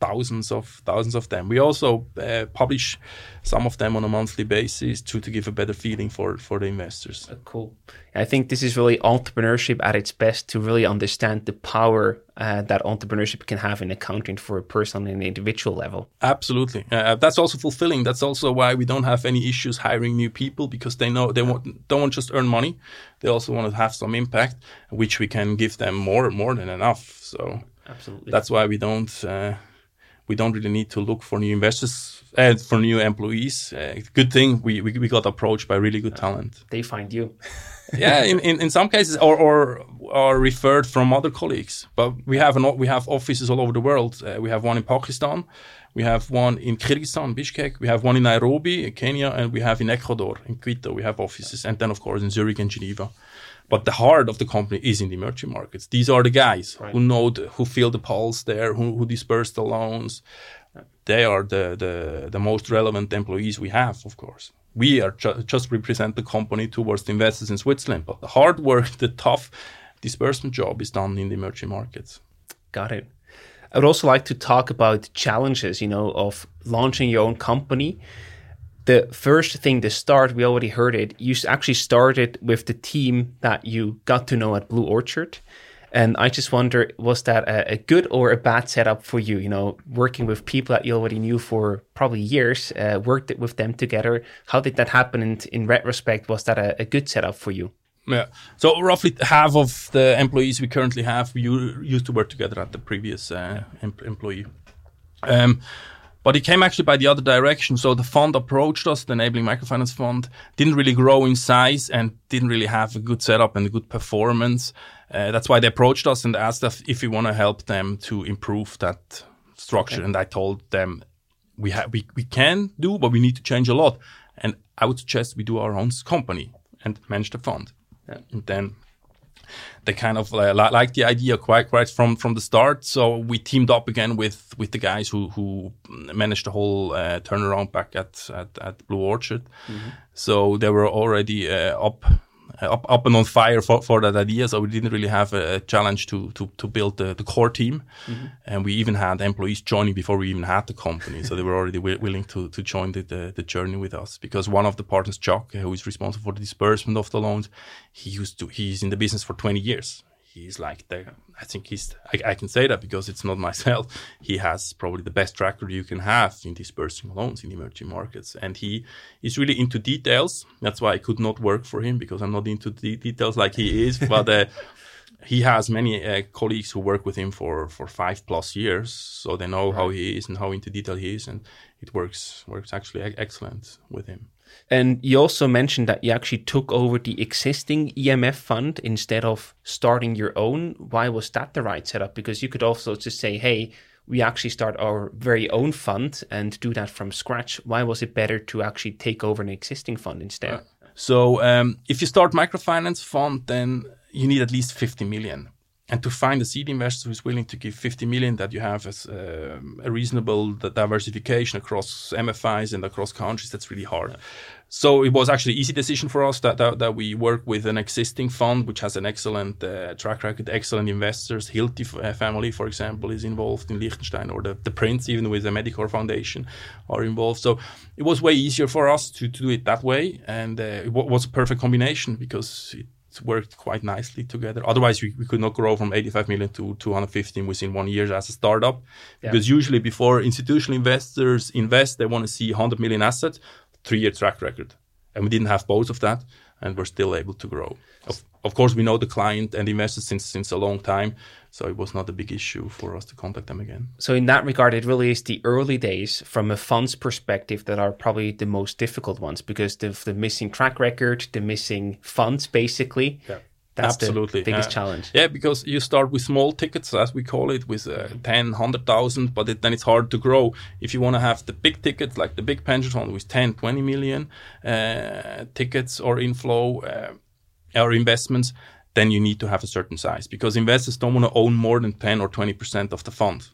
[SPEAKER 1] thousands of thousands of them. We also uh, publish some of them on a monthly basis to, to give a better feeling for for the investors.
[SPEAKER 3] Uh, cool. I think this is really entrepreneurship at its best to really understand the power uh, that entrepreneurship can have in accounting for a person on an individual level.
[SPEAKER 1] Absolutely, uh, that's also fulfilling. That's also why we don't have any issues hiring new people because they know they want, don't want just earn money. They also want to have some impact, which we can give them more more than enough. So. Absolutely. That's why we don't uh, we don't really need to look for new investors and uh, for new employees. Uh, good thing we, we, we got approached by really good talent.
[SPEAKER 3] They find you.
[SPEAKER 1] yeah, in, in, in some cases, or, or are referred from other colleagues. But we have an, we have offices all over the world. Uh, we have one in Pakistan, we have one in Kyrgyzstan, Bishkek, we have one in Nairobi, Kenya, and we have in Ecuador, in Quito. We have offices, and then of course in Zurich and Geneva. But the heart of the company is in the emerging markets. These are the guys right. who know, the, who feel the pulse there, who, who disperse the loans. They are the, the, the most relevant employees we have, of course. We are ju- just represent the company towards the investors in Switzerland, but the hard work, the tough disbursement job is done in the emerging markets.
[SPEAKER 3] Got it. I would also like to talk about challenges, you know, of launching your own company. The first thing to start, we already heard it, you actually started with the team that you got to know at Blue Orchard. And I just wonder, was that a, a, good or a bad setup for you? You know, working with people that you already knew for probably years, uh, worked with them together. How did that happen? And in retrospect, was that a, a good setup for you?
[SPEAKER 1] Yeah. So roughly half of the employees we currently have, we used to work together at the previous uh, em employee. Um, but it came actually by the other direction. So the fund approached us, the Enabling Microfinance Fund, didn't really grow in size and didn't really have a good setup and a good performance. Uh, that's why they approached us and asked us if we want to help them to improve that structure. Okay. And I told them we have we, we can do, but we need to change a lot. And I would suggest we do our own company and manage the fund. Yeah. And then they kind of uh, li- liked the idea quite right from from the start. So we teamed up again with with the guys who who managed the whole uh, turnaround back at at, at Blue Orchard. Mm-hmm. So they were already uh, up up, up and on fire for, for that idea. So we didn't really have a, challenge to, to, to build the, the core team. Mm-hmm. And we even had employees joining before we even had the company. so they were already w- willing to, to join the, the, the, journey with us because one of the partners, Chuck, who is responsible for the disbursement of the loans, he used to, he's in the business for 20 years he's like the I think he's I, I, can say that because it's not myself. He has probably the best track record you can have in dispersing loans in emerging markets, and he is really into details. That's why I could not work for him because I'm not into the details like he is. but uh, he has many uh, colleagues who work with him for for five plus years, so they know right. how he is and how into detail he is, and it works works actually excellent with him.
[SPEAKER 3] And you also mentioned that you actually took over the existing EMF fund instead of starting your own. Why was that the right setup? Because you could also just say, hey, we actually start our very own fund and do that from scratch. Why was it better to actually take over an existing fund instead? Uh,
[SPEAKER 1] so um, if you start microfinance fund, then you need at least 50 million and to find a seed investor who's willing to give 50 million that you have as uh, a reasonable diversification across MFIs and across countries, that's really hard. Yeah. So it was actually an easy decision for us that, that, that we work with an existing fund which has an excellent uh, track record, excellent investors. Hilti uh, family, for example, is involved in Liechtenstein, or the, the Prince, even with the Medicor Foundation, are involved. So it was way easier for us to, to do it that way, and uh, it was a perfect combination because it worked quite nicely together. Otherwise, we, we could not grow from 85 million to 215 within one year as a startup. Yeah. Because usually, before institutional investors invest, they want to see 100 million assets, three year track record. And we didn't have both of that, and we're still able to grow. Of, of course, we know the client and investors since since a long time, so it was not a big issue for us to contact them again.
[SPEAKER 3] So in that regard, it really is the early days from a fund's perspective that are probably the most difficult ones because of the missing track record, the missing funds, basically. Yeah. That's Absolutely. the biggest challenge.
[SPEAKER 1] Yeah, because you start with small tickets, as we call it, with uh, 10, 100,000, but it, then it's hard to grow. If you want to have the big tickets, like the big pension fund with 10, 20 million uh, tickets or inflow uh, or investments, then you need to have a certain size because investors don't want to own more than 10 or 20% of the fund.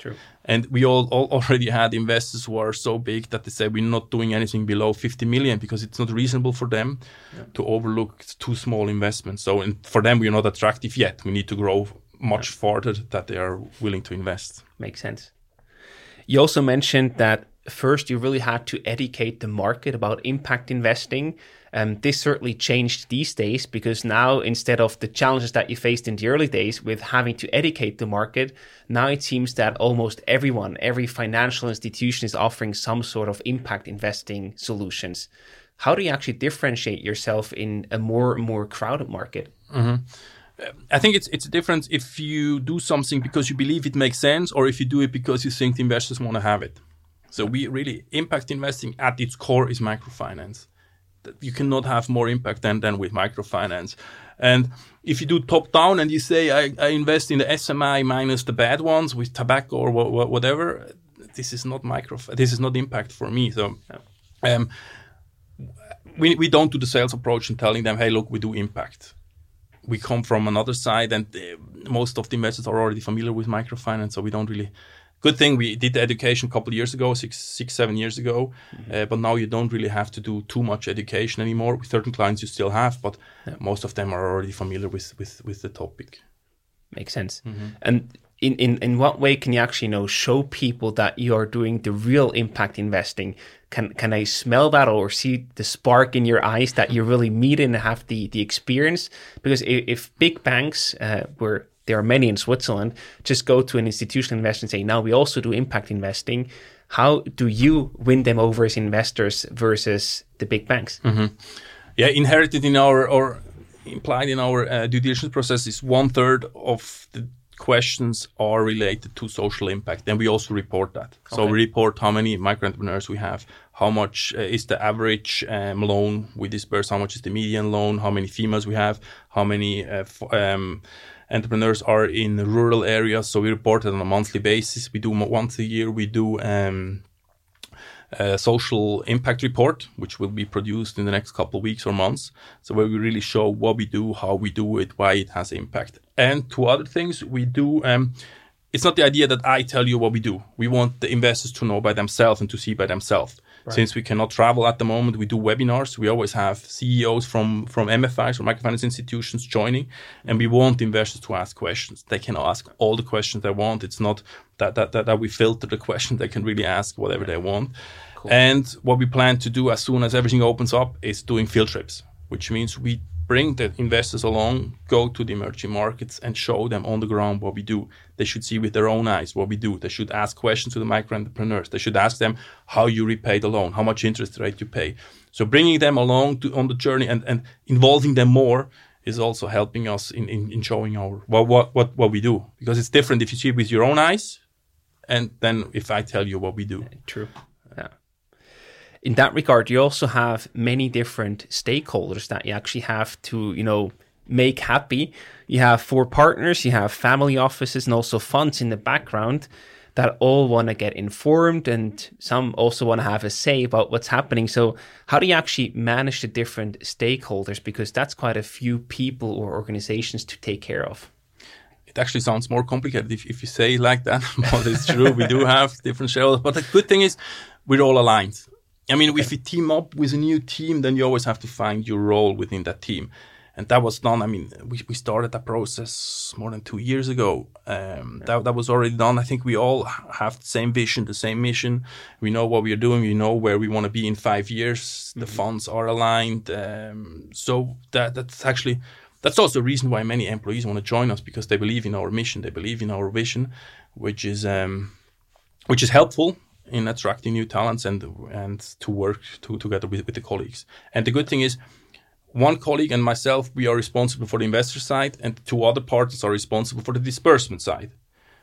[SPEAKER 3] True.
[SPEAKER 1] And we all, all, already had investors who are so big that they say we're not doing anything below 50 million because it's not reasonable for them yeah. to overlook too small investments. So for them, we're not attractive yet. We need to grow much yeah. farther that they are willing to invest.
[SPEAKER 3] Makes sense. You also mentioned that first you really had to educate the market about impact investing um, this certainly changed these days because now instead of the challenges that you faced in the early days with having to educate the market, now it seems that almost everyone, every financial institution is offering some sort of impact investing solutions. How do you actually differentiate yourself in a more and more crowded market?
[SPEAKER 1] Mm-hmm. I think it's it's a difference if you do something because you believe it makes sense, or if you do it because you think the investors want to have it. So we really impact investing at its core is microfinance you cannot have more impact than, than with microfinance. And if you do top down and you say, I, I invest in the SMI minus the bad ones with tobacco or wh- wh- whatever, this is not micro, this is not impact for me. So, um, we, we don't do the sales approach and telling them, hey, look, we do impact. We come from another side, and uh, most of the investors are already familiar with microfinance, so we don't really good thing we did the education a couple of years ago, six, six, seven years ago. Mm-hmm. Uh, but now you don't really have to do too much education anymore. With certain clients, you still have, but yeah. most of them are already familiar with with with the topic.
[SPEAKER 3] Makes sense. Mm-hmm. And in, in, in what way can you actually you know show people that you are doing the real impact investing? Can can I smell that or see the spark in your eyes that you really meet and have the the experience? Because if, if big banks, uh, where there are many in Switzerland, just go to an institutional investor and say, "Now we also do impact investing." How do you win them over as investors versus the big banks?
[SPEAKER 1] Mm-hmm. Yeah, inherited in our or implied in our uh, due diligence process is one third of the questions are related to social impact. And we also report that. Okay. So we report how many micro entrepreneurs we have, how much uh, is the average um, loan we disperse, how much is the median loan, how many females we have, how many uh, f- um, entrepreneurs are in rural areas. So we report it on a monthly basis. We do once a year. We do um, a social impact report, which will be produced in the next couple of weeks or months. So where we really show what we do, how we do it, why it has impact. And two other things we do. Um, it's not the idea that I tell you what we do. We want the investors to know by themselves and to see by themselves. Right. Since we cannot travel at the moment, we do webinars. We always have CEOs from from MFIs or microfinance institutions joining, and we want investors to ask questions. They can ask all the questions they want. It's not that that that, that we filter the question. They can really ask whatever they want. Cool. And what we plan to do as soon as everything opens up is doing field trips, which means we bring the investors along, go to the emerging markets and show them on the ground what we do. They should see with their own eyes what we do. They should ask questions to the micro entrepreneurs. They should ask them how you repay the loan, how much interest rate you pay. So bringing them along to, on the journey and, and involving them more is also helping us in, in, in showing our what, what, what, what we do. Because it's different if you see it with your own eyes and then if I tell you what we do.
[SPEAKER 3] True in that regard, you also have many different stakeholders that you actually have to, you know, make happy. You have four partners, you have family offices, and also funds in the background that all want to get informed, and some also want to have a say about what's happening. So, how do you actually manage the different stakeholders? Because that's quite a few people or organizations to take care of
[SPEAKER 1] it actually sounds more complicated if, if you say like that, but it's true. we do have different shareholders. But the good thing is we're all aligned. I mean, if you team up with a new team, then you always have to find your role within that team. And that was done. I mean, we, we started that process more than two years ago. Um, that, that was already done. I think we all have the same vision, the same mission. We know what we are doing. We know where we want to be in five years. Mm-hmm. The funds are aligned. Um, so that that's actually that's also a reason why many employees want to join us because they believe in our mission. They believe in our vision, which is um, which is helpful in attracting new talents and and to work to, together with, with the colleagues. And the good thing is, one colleague and myself, we are responsible for the investor side, and two other partners are responsible for the disbursement side.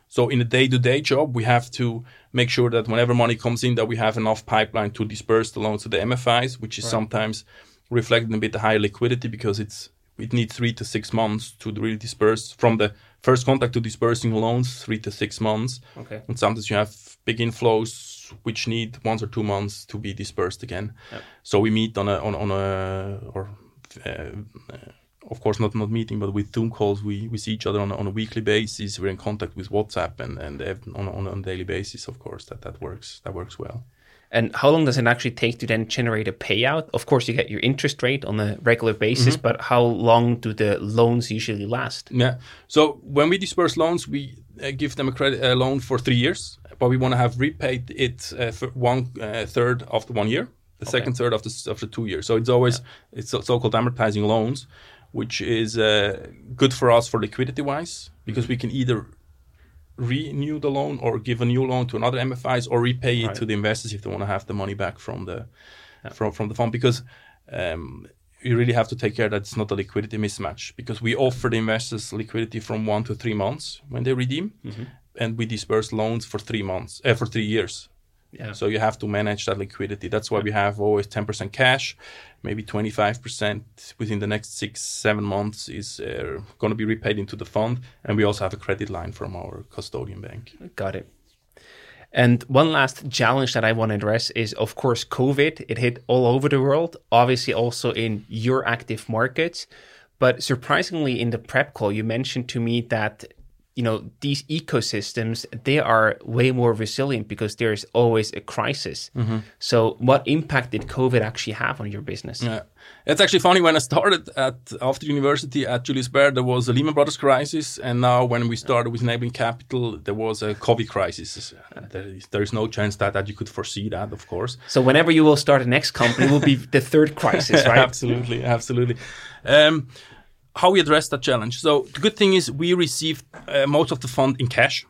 [SPEAKER 1] So in a day-to-day job, we have to make sure that whenever money comes in, that we have enough pipeline to disperse the loans to the MFIs, which is right. sometimes reflecting a bit the higher liquidity because it's it needs three to six months to really disperse from the first contact to dispersing loans, three to six months.
[SPEAKER 3] Okay.
[SPEAKER 1] And sometimes you have big inflows which need once or two months to be dispersed again. Yep. So we meet on a on, on a or uh, of course not not meeting, but with Zoom calls we, we see each other on a, on a weekly basis. We're in contact with WhatsApp and and on on a daily basis. Of course that that works that works well.
[SPEAKER 3] And how long does it actually take to then generate a payout? Of course, you get your interest rate on a regular basis, mm-hmm. but how long do the loans usually last?
[SPEAKER 1] Yeah. So when we disperse loans, we uh, give them a credit a loan for three years, but we want to have repaid it uh, for one uh, third after one year, the okay. second third after after two years. So it's always yeah. it's so-called amortizing loans, which is uh, good for us for liquidity wise because mm-hmm. we can either renew the loan or give a new loan to another MFIs or repay it right. to the investors if they want to have the money back from the yeah. from from the fund because um, you really have to take care that it's not a liquidity mismatch because we offer the investors liquidity from one to three months when they redeem, mm-hmm. and we disperse loans for three months uh, for three years. Yeah. So you have to manage that liquidity. That's why we have always 10% cash, maybe 25% within the next six, seven months is uh, going to be repaid into the fund. And we also have a credit line from our custodian bank.
[SPEAKER 3] Got it. And one last challenge that I want to address is, of course, COVID. It hit all over the world, obviously also in your active markets. But surprisingly, in the prep call, you mentioned to me that you know these ecosystems they are way more resilient because there's always a crisis
[SPEAKER 1] Mm-hmm.
[SPEAKER 3] so what impact did covid actually have on your business
[SPEAKER 1] Yeah. It's actually funny when I started at after university at Julius Baer, there was a Lehman Brothers crisis, and now when we started with Enabling Capital, there was a COVID crisis. There is, there is no chance that, that you could foresee that, of course.
[SPEAKER 3] so whenever you will start a next company it will be the third crisis right
[SPEAKER 1] absolutely, absolutely. Um, how we address that challenge? So the good thing is we received uh, most of the fund in cash,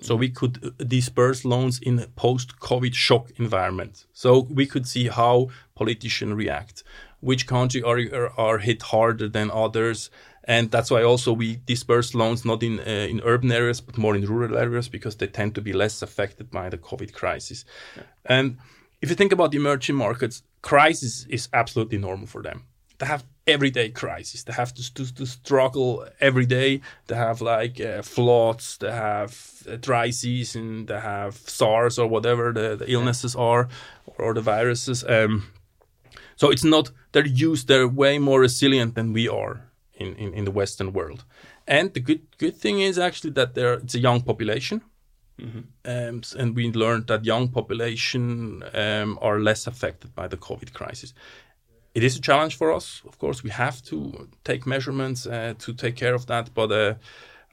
[SPEAKER 1] so we could uh, disperse loans in a post-COVID shock environment. So we could see how politicians react, which country are, are are hit harder than others, and that's why also we disperse loans not in uh, in urban areas but more in rural areas because they tend to be less affected by the COVID crisis. And if you think about the emerging markets, crisis is absolutely normal for them. They have everyday crisis. They have to, to, to struggle every day. They have like uh, floods. They have a dry season. They have SARS or whatever the, the illnesses are, or, or the viruses. Um, so it's not they're used. They're way more resilient than we are in, in, in the Western world. And the good good thing is actually that there it's a young population. Um, and we learned that young population um, are less affected by the COVID crisis. It is a challenge for us, of course. We have to take measurements uh, to take care of that, but uh,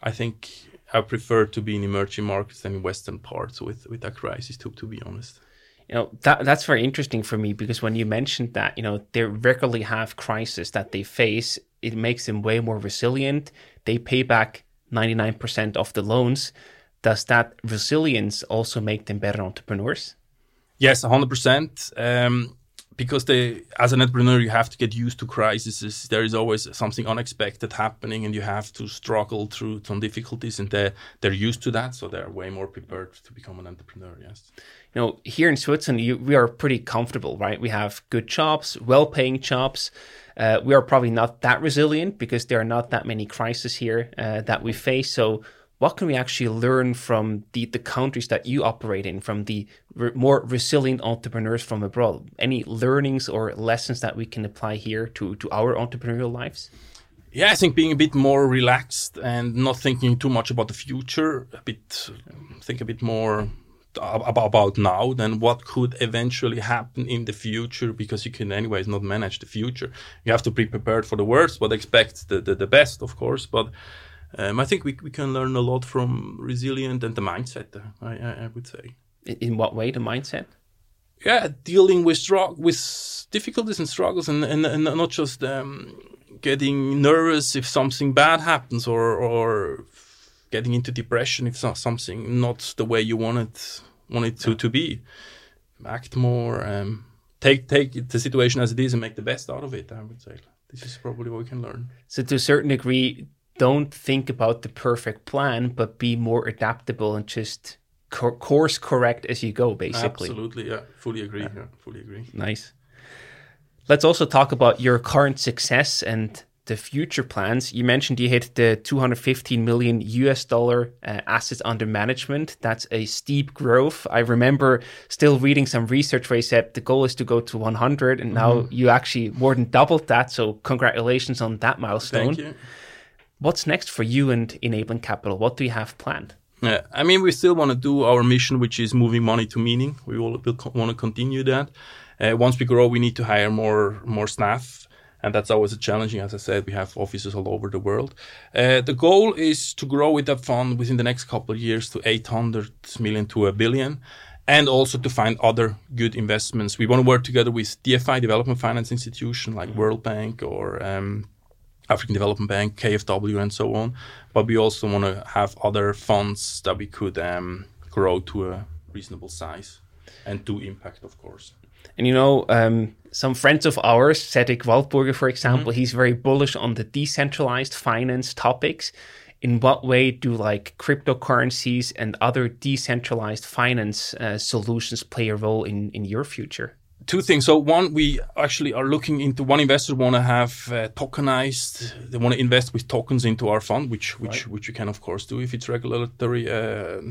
[SPEAKER 1] I think I prefer to be in emerging markets than in Western parts with with that crisis. To to be honest,
[SPEAKER 3] you know that that's very interesting for me because when you mentioned that you know they regularly have crisis that they face it makes them way more resilient they pay back 99% of the loans does that resilience also make them better entrepreneurs
[SPEAKER 1] Yes, 100%. Um, because they, as an entrepreneur, you have to get used to crises. There is always something unexpected happening, and you have to struggle through some difficulties. And they're they're used to that, so they're way more prepared to become an entrepreneur. Yes.
[SPEAKER 3] you know here in switzerland you, we are pretty comfortable right we have good jobs well-paying jobs uh, we are probably not that resilient because there are not that many crises here uh, that we face so what can we actually learn from the, the countries that you operate in from the re- more resilient entrepreneurs from abroad any learnings or lessons that we can apply here to, to our entrepreneurial lives
[SPEAKER 1] Yeah, I think being a bit more relaxed and not thinking too much about the future, a bit think a bit more ab- about now than what could eventually happen in the future because you can anyways not manage the future. You have to be prepared for the worst, but expect the, the, the best, of course. But um, I think we, we can learn a lot from resilient and the mindset, I, I, I would say.
[SPEAKER 3] in, what way the mindset
[SPEAKER 1] yeah, dealing with strugg- with difficulties and struggles, and, and, and not just um, getting nervous if something bad happens, or or getting into depression if something not the way you want it want it to, to be. Act more, um, take take the situation as it is, and make the best out of it. I would say this is probably what we can learn.
[SPEAKER 3] So to a certain degree, don't think about the perfect plan, but be more adaptable and just co- course correct as you go, basically.
[SPEAKER 1] Absolutely, yeah, fully agree. Yeah, fully agree.
[SPEAKER 3] Nice. Let's also talk about your current success and the future plans. You mentioned you hit the 215 million US dollar uh, assets under management. That's a steep growth. I remember still reading some research where you said the goal is to go to 100, and now you actually more than doubled that. So congratulations on that milestone.
[SPEAKER 1] Thank you.
[SPEAKER 3] What's next for you and Enabling Capital? What do you have planned?
[SPEAKER 1] Yeah, I mean, we still want to do our mission, which is moving money to meaning. We will, will co- want to continue that. Uh, once we grow, we need to hire more more staff, and that's always a challenging. As I said, we have offices all over the world. Uh, the goal is to grow with that fund within the next couple of years to 800 million to a billion, and also to find other good investments. We want to work together with DFI, Development Finance Institution, like World Bank or um, African Development Bank, KfW, and so on. But we also want to have other funds that we could um, grow to a reasonable size and do impact, of course.
[SPEAKER 3] And you know, um, some friends of ours, Cedric Waldburger, for example, he's very bullish on the decentralized finance topics. In what way do like cryptocurrencies and other decentralized finance uh, solutions play a role in, in your future?
[SPEAKER 1] Two things. So one, we actually are looking into one investor want to have uh, tokenized. They want to invest with tokens into our fund, which which which you can of course do if it's regulatory uh,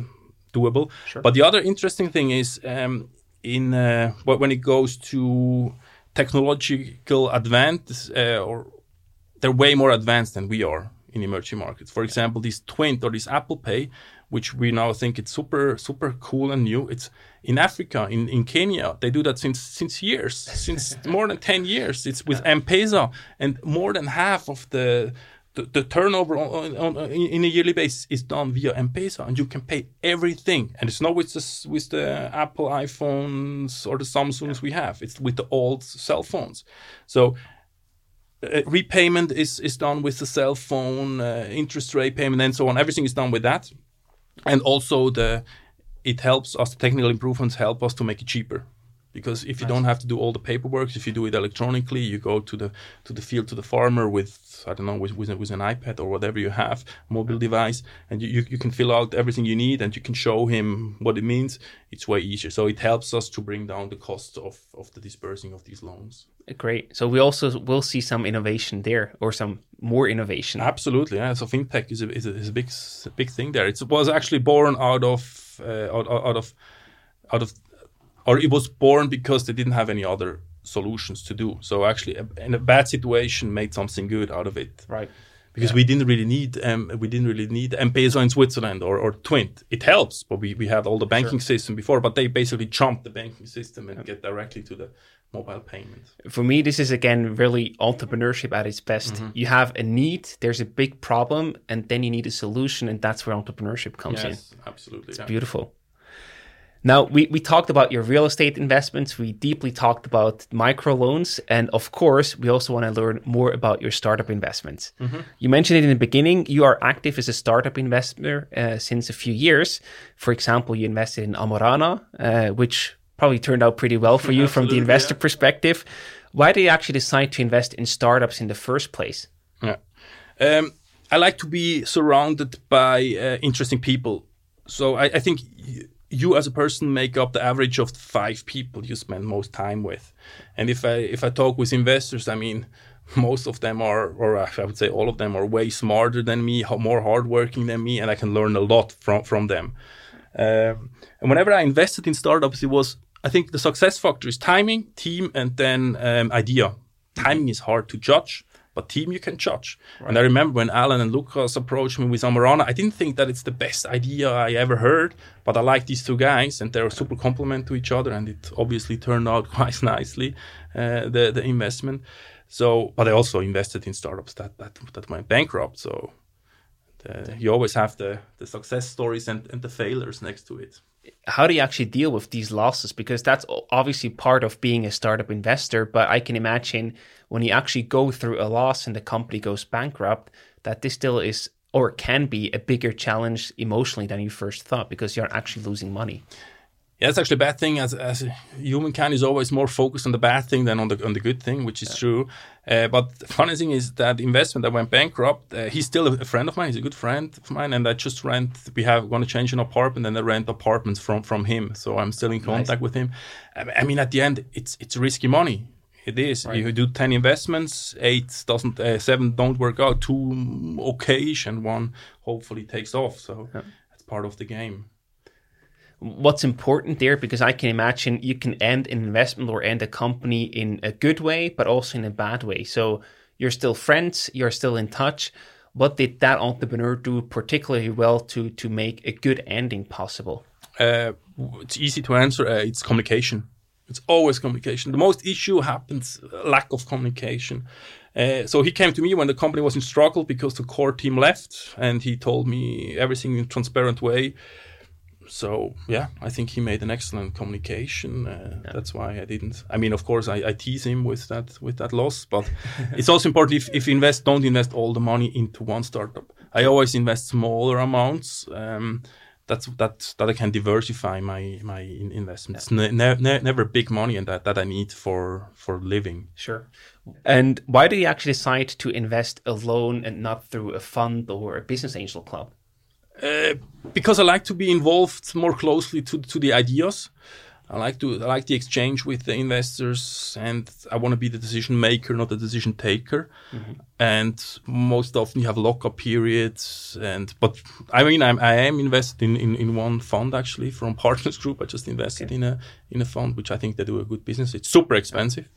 [SPEAKER 1] doable. But the other interesting thing is um, in uh, when it goes to technological advance uh, or they're way more advanced than we are in emerging markets. For example, this Twint or this Apple Pay, which we now think it's super super cool and new. It's in Africa, in, in Kenya, they do that since since years, since more than ten years. It's with M-Pesa, and more than half of the the, the turnover on, on, on, in a yearly basis is done via M-Pesa, and you can pay everything. And it's not with the with the Apple iPhones or the Samsungs we have. It's with the old cell phones. So uh, repayment is is done with the cell phone, uh, interest rate payment, and so on. Everything is done with that, and also the it helps us. The technical improvements help us to make it cheaper because if you nice. don't have to do all the paperwork if you do it electronically you go to the to the field to the farmer with i don't know with, with, with an ipad or whatever you have mobile device and you, you, you, can fill out everything you need and you can show him what it means it's way easier so it helps us to bring down the cost of of the dispersing of these loans
[SPEAKER 3] great so we also will see some innovation there or some more innovation
[SPEAKER 1] absolutely yeah so fintech is a, is a, is a big a big thing there it was actually born out of uh, out, out of out of or it was born because they didn't have any other solutions to do. So actually, in a bad situation, made something good out of it.
[SPEAKER 3] Right.
[SPEAKER 1] Because yeah. we didn't really need um, we didn't really need M-Pesa in Switzerland or, or Twint. It helps, but we, we had all the banking sure. system before. But they basically jumped the banking system and yeah. get directly to the mobile payment.
[SPEAKER 3] For me, this is again really entrepreneurship at its best. Mm-hmm. You have a need, there's a big problem, and then you need a solution, and that's where entrepreneurship comes
[SPEAKER 1] yes, in. Absolutely,
[SPEAKER 3] it's yeah. beautiful. Now, we, we talked about your real estate investments. We deeply talked about microloans. And of course, we also want to learn more about your startup investments. Mm-hmm. You mentioned it in the beginning. You are active as a startup investor uh, since a few years. For example, you invested in Amorana, uh, which probably turned out pretty well for you from the investor yeah. perspective. Why did you actually decide to invest in startups in the first place?
[SPEAKER 1] Yeah. Um, I like to be surrounded by uh, interesting people. So I, I think you as a person make up the average of five people you spend most time with. And if I if I talk with investors, I mean most of them are, or I would say all of them are way smarter than me, more hardworking than me, and I can learn a lot from from them. Um, and whenever I invested in startups, it was I think the success factor is timing, team, and then um, idea. Timing is hard to judge but team you can judge. Right. And I remember when Alan and Lucas approached me with Amorana, I didn't think that it's the best idea I ever heard, but I like these two guys and they're a super complement to each other, and it obviously turned out quite nicely uh, the the investment. So, but I also invested in startups that that that went bankrupt. So. The, you always have the, the success stories and, and the failures next to it
[SPEAKER 3] how do you actually deal with these losses? Because that's obviously part of being a startup investor. But I can imagine when you actually go through a loss and the company goes bankrupt, that this still is or can be a bigger challenge emotionally than you first thought because you're actually losing money.
[SPEAKER 1] Yeah, it's actually a bad thing. As, as humankind is always more focused on the bad thing than on the on the good thing, which is yeah. true. Uh, but the funny thing is that investment that went bankrupt. Uh, he's still a friend of mine. He's a good friend of mine, and I just rent. We have going to change an apartment, and I rent apartments from from him. So I'm still in contact nice. with him. I mean, at the end, it's it's risky money. It is. Right. You do ten investments, eight doesn't, uh, seven don't work out, two okay, and one hopefully takes off. So yeah. that's part of the game
[SPEAKER 3] what's important there because I can imagine you can end an investment or end a company in a good way, but also in a bad way. So you're still friends, you're still in touch. What did that entrepreneur do particularly well to to make a good ending possible?
[SPEAKER 1] Uh, it's easy to answer. Uh, it's communication. It's always communication. The most issue happens uh, lack of communication. Uh, so he came to me when the company was in struggle because the core team left, and he told me everything in a transparent way so yeah, I think he made an excellent communication. Uh, yeah. That's why I didn't. I mean, of course, I, I tease him with that with that loss, but it's also important if if invest don't invest all the money into one startup. I always invest smaller amounts. Um, that's that that I can diversify my my investments. Yeah. Ne- ne- never big money and that that I need for for living.
[SPEAKER 3] Sure. And why do you actually decide to invest alone and not through a fund or a business angel club?
[SPEAKER 1] Uh, because I like to be involved more closely to to the ideas. I like to I like the exchange with the investors, and I want to be the decision maker, not the decision taker. Mm-hmm. And most often you have lockup periods, and but I mean I'm, I am invested in, in, in one fund actually from Partners Group. I just invested okay. in a in a fund which I think they do a good business. It's super expensive,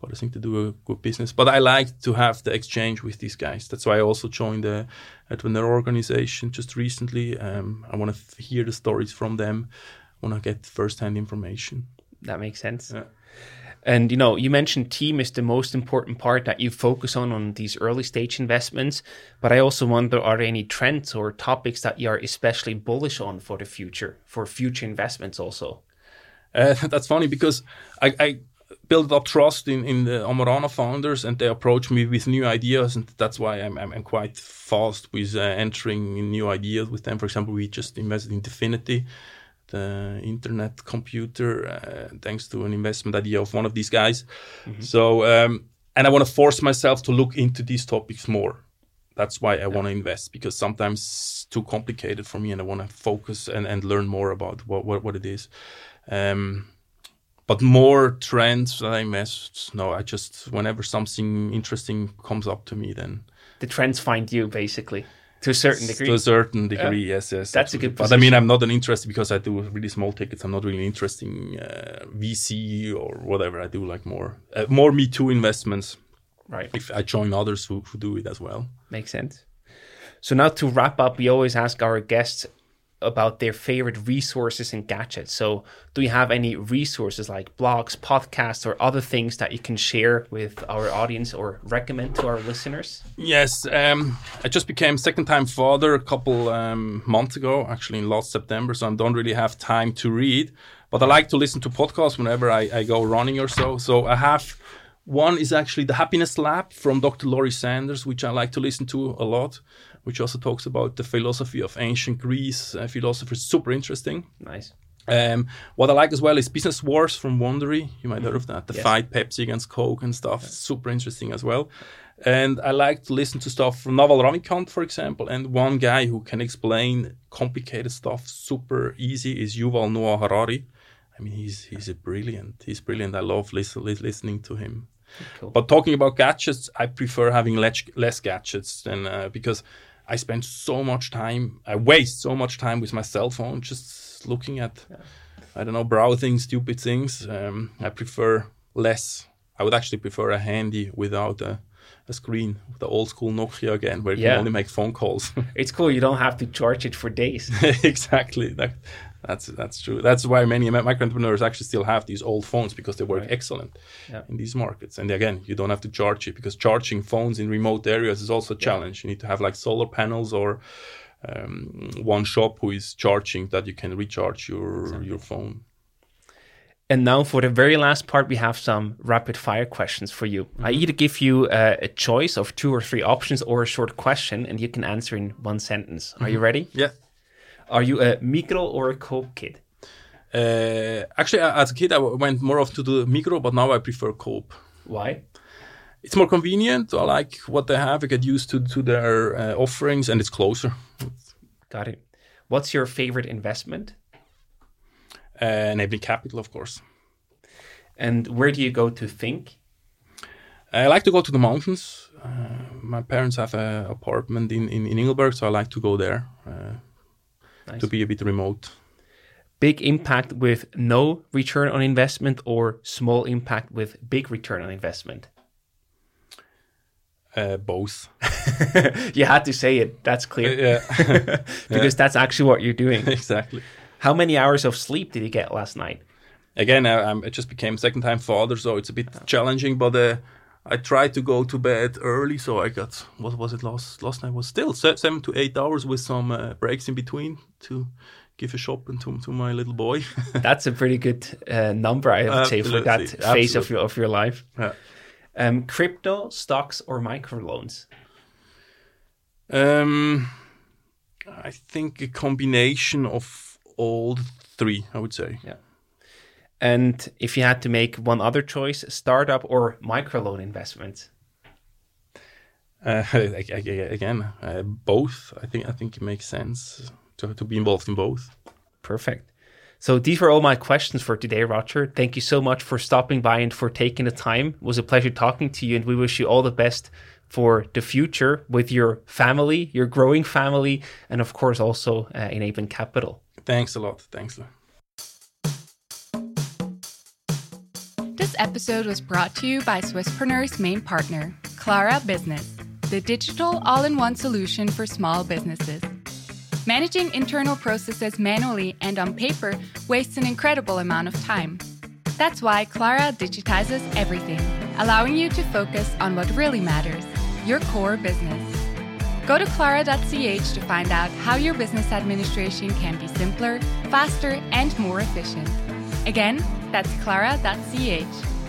[SPEAKER 1] but I think they do a good business. But I like to have the exchange with these guys. That's why I also joined the Entrepreneur organization just recently. Um, I want to f- hear the stories from them. I want to get first-hand information.
[SPEAKER 3] That makes sense.
[SPEAKER 1] Yeah.
[SPEAKER 3] And you know, you mentioned team is the most important part that you focus on on these early stage investments. But I also wonder, are there any trends or topics that you are especially bullish on for the future, for future investments also?
[SPEAKER 1] Uh, that's funny because I, I built up trust in, in the Amorana founders and they approach me with new ideas. And that's why I'm, I'm, I'm quite fast with uh, entering new ideas with them. For example, we just invested in DFINITY, the internet computer, uh, thanks to an investment idea of one of these guys. So, um, and I want to force myself to look into these topics more. That's why I want to invest because sometimes it's too complicated for me and I want to focus and, and learn more about what, what, what it is. Um, but more trends that I invest, no, I just, whenever something interesting comes up to me, then
[SPEAKER 3] The trends find you basically to a certain degree.
[SPEAKER 1] to a certain degree, yes, yes.
[SPEAKER 3] That's a good point.
[SPEAKER 1] But I mean. I'm not an interested because I do really small tickets. I'm not really interested in uh, VC or whatever. I do like more, uh, more Me Too investments.
[SPEAKER 3] right.
[SPEAKER 1] If I join others who, who do it as well.
[SPEAKER 3] Makes sense. So now to wrap up, we always ask our guests about their favorite resources and gadgets. So do you have any resources like blogs, podcasts, or other things that you can share with our audience or recommend to our listeners?
[SPEAKER 1] Yes, um, I just became second time father a couple um, months ago, actually in last September. So I don't really have time to read, but I like to listen to podcasts whenever I, I go running or so. So I have one is actually the Happiness Lab from Dr. Laurie Santos, which I like to listen to a lot, which also talks about the philosophy of ancient Greece. Uh, philosophy is super interesting.
[SPEAKER 3] Nice.
[SPEAKER 1] Um, what I like as well is Business Wars from Wondery. You might have heard of that. The
[SPEAKER 3] Yes.
[SPEAKER 1] fight Pepsi against Coke and stuff. Super interesting as well. And I like to listen to stuff from Naval Ravikant, for example. And one guy who can explain complicated stuff super easy is Yuval Noah Harari. I mean, he's he's a brilliant. He's brilliant. I love listen, lis- listening to him.
[SPEAKER 3] Cool.
[SPEAKER 1] But talking about gadgets, I prefer having less, less gadgets than uh, because I spend so much time, I waste so much time with my cell phone just looking at, I don't know, browsing stupid things. Um, I prefer less. I would actually prefer a handy without a, a screen, the old school Nokia again, where you
[SPEAKER 3] Yeah.
[SPEAKER 1] can only make phone calls.
[SPEAKER 3] It's cool. You don't have to charge it for days.
[SPEAKER 1] exactly. That, that's that's true. That's why many micro entrepreneurs actually still have these old phones because they work
[SPEAKER 3] Right.
[SPEAKER 1] excellent
[SPEAKER 3] Yeah.
[SPEAKER 1] in these markets. And again, you don't have to charge it because charging phones in remote areas is also a challenge. You need to have like solar panels or um, one shop who is charging that you can recharge your your phone.
[SPEAKER 3] And now for the very last part, we have some rapid fire questions for you. I either give you uh, a choice of two or three options or a short question, and you can answer in one sentence. Are you ready?
[SPEAKER 1] Yeah.
[SPEAKER 3] Are you a Migros or a Coop kid?
[SPEAKER 1] Uh, actually, as a kid, I went more often to the Migros, but now I prefer Coop.
[SPEAKER 3] Why?
[SPEAKER 1] It's more convenient. I like what they have. I get used to to their uh, offerings, and it's closer.
[SPEAKER 3] Got it. What's your favorite investment?
[SPEAKER 1] Uh, enabling capital, of course.
[SPEAKER 3] And where do you go to think?
[SPEAKER 1] I like to go to the mountains. Uh, my parents have an apartment in, in, in Engelberg, so I like to go there uh,
[SPEAKER 3] Nice.
[SPEAKER 1] to be a bit remote.
[SPEAKER 3] Big impact with no return on investment or small impact with big return on investment?
[SPEAKER 1] Uh, both.
[SPEAKER 3] you had to say it. That's clear.
[SPEAKER 1] yeah,
[SPEAKER 3] because that's actually what you're doing.
[SPEAKER 1] exactly.
[SPEAKER 3] How many hours of sleep did you get last night?
[SPEAKER 1] Again, I, I'm, I just became second time father, so it's a bit challenging. But uh, I tried to go to bed early, so I got what was it last last night was still seven to eight hours with some uh, breaks in between to give a shopping to to my little boy.
[SPEAKER 3] That's a pretty good uh, number, I would say, for that
[SPEAKER 1] Absolutely,
[SPEAKER 3] phase of your of your life.
[SPEAKER 1] Yeah.
[SPEAKER 3] Um, crypto, stocks, or microloans?
[SPEAKER 1] Um, I think a combination of all three. I would say.
[SPEAKER 3] And if you had to make one other choice, startup or microloan investments?
[SPEAKER 1] Uh, again, uh, both. I think I think it makes sense to to be involved in both.
[SPEAKER 3] Perfect. So these were all my questions for today, Roger. Thank you so much for stopping by and for taking the time. It was a pleasure talking to you, and we wish you all the best for the future with your family, your growing family, and of course also uh, enabling capital.
[SPEAKER 1] Thanks a lot. Thanks.
[SPEAKER 2] This episode was brought to you by Swisspreneurs main partner, Klara Business, the digital all in one solution for small businesses. Managing internal processes manually and on paper wastes an incredible amount of time. That's why Klara digitizes everything, allowing you to focus on what really matters your core business. Go to klara.ch to find out how your business administration can be simpler, faster, and more efficient. Again, that's klara.ch.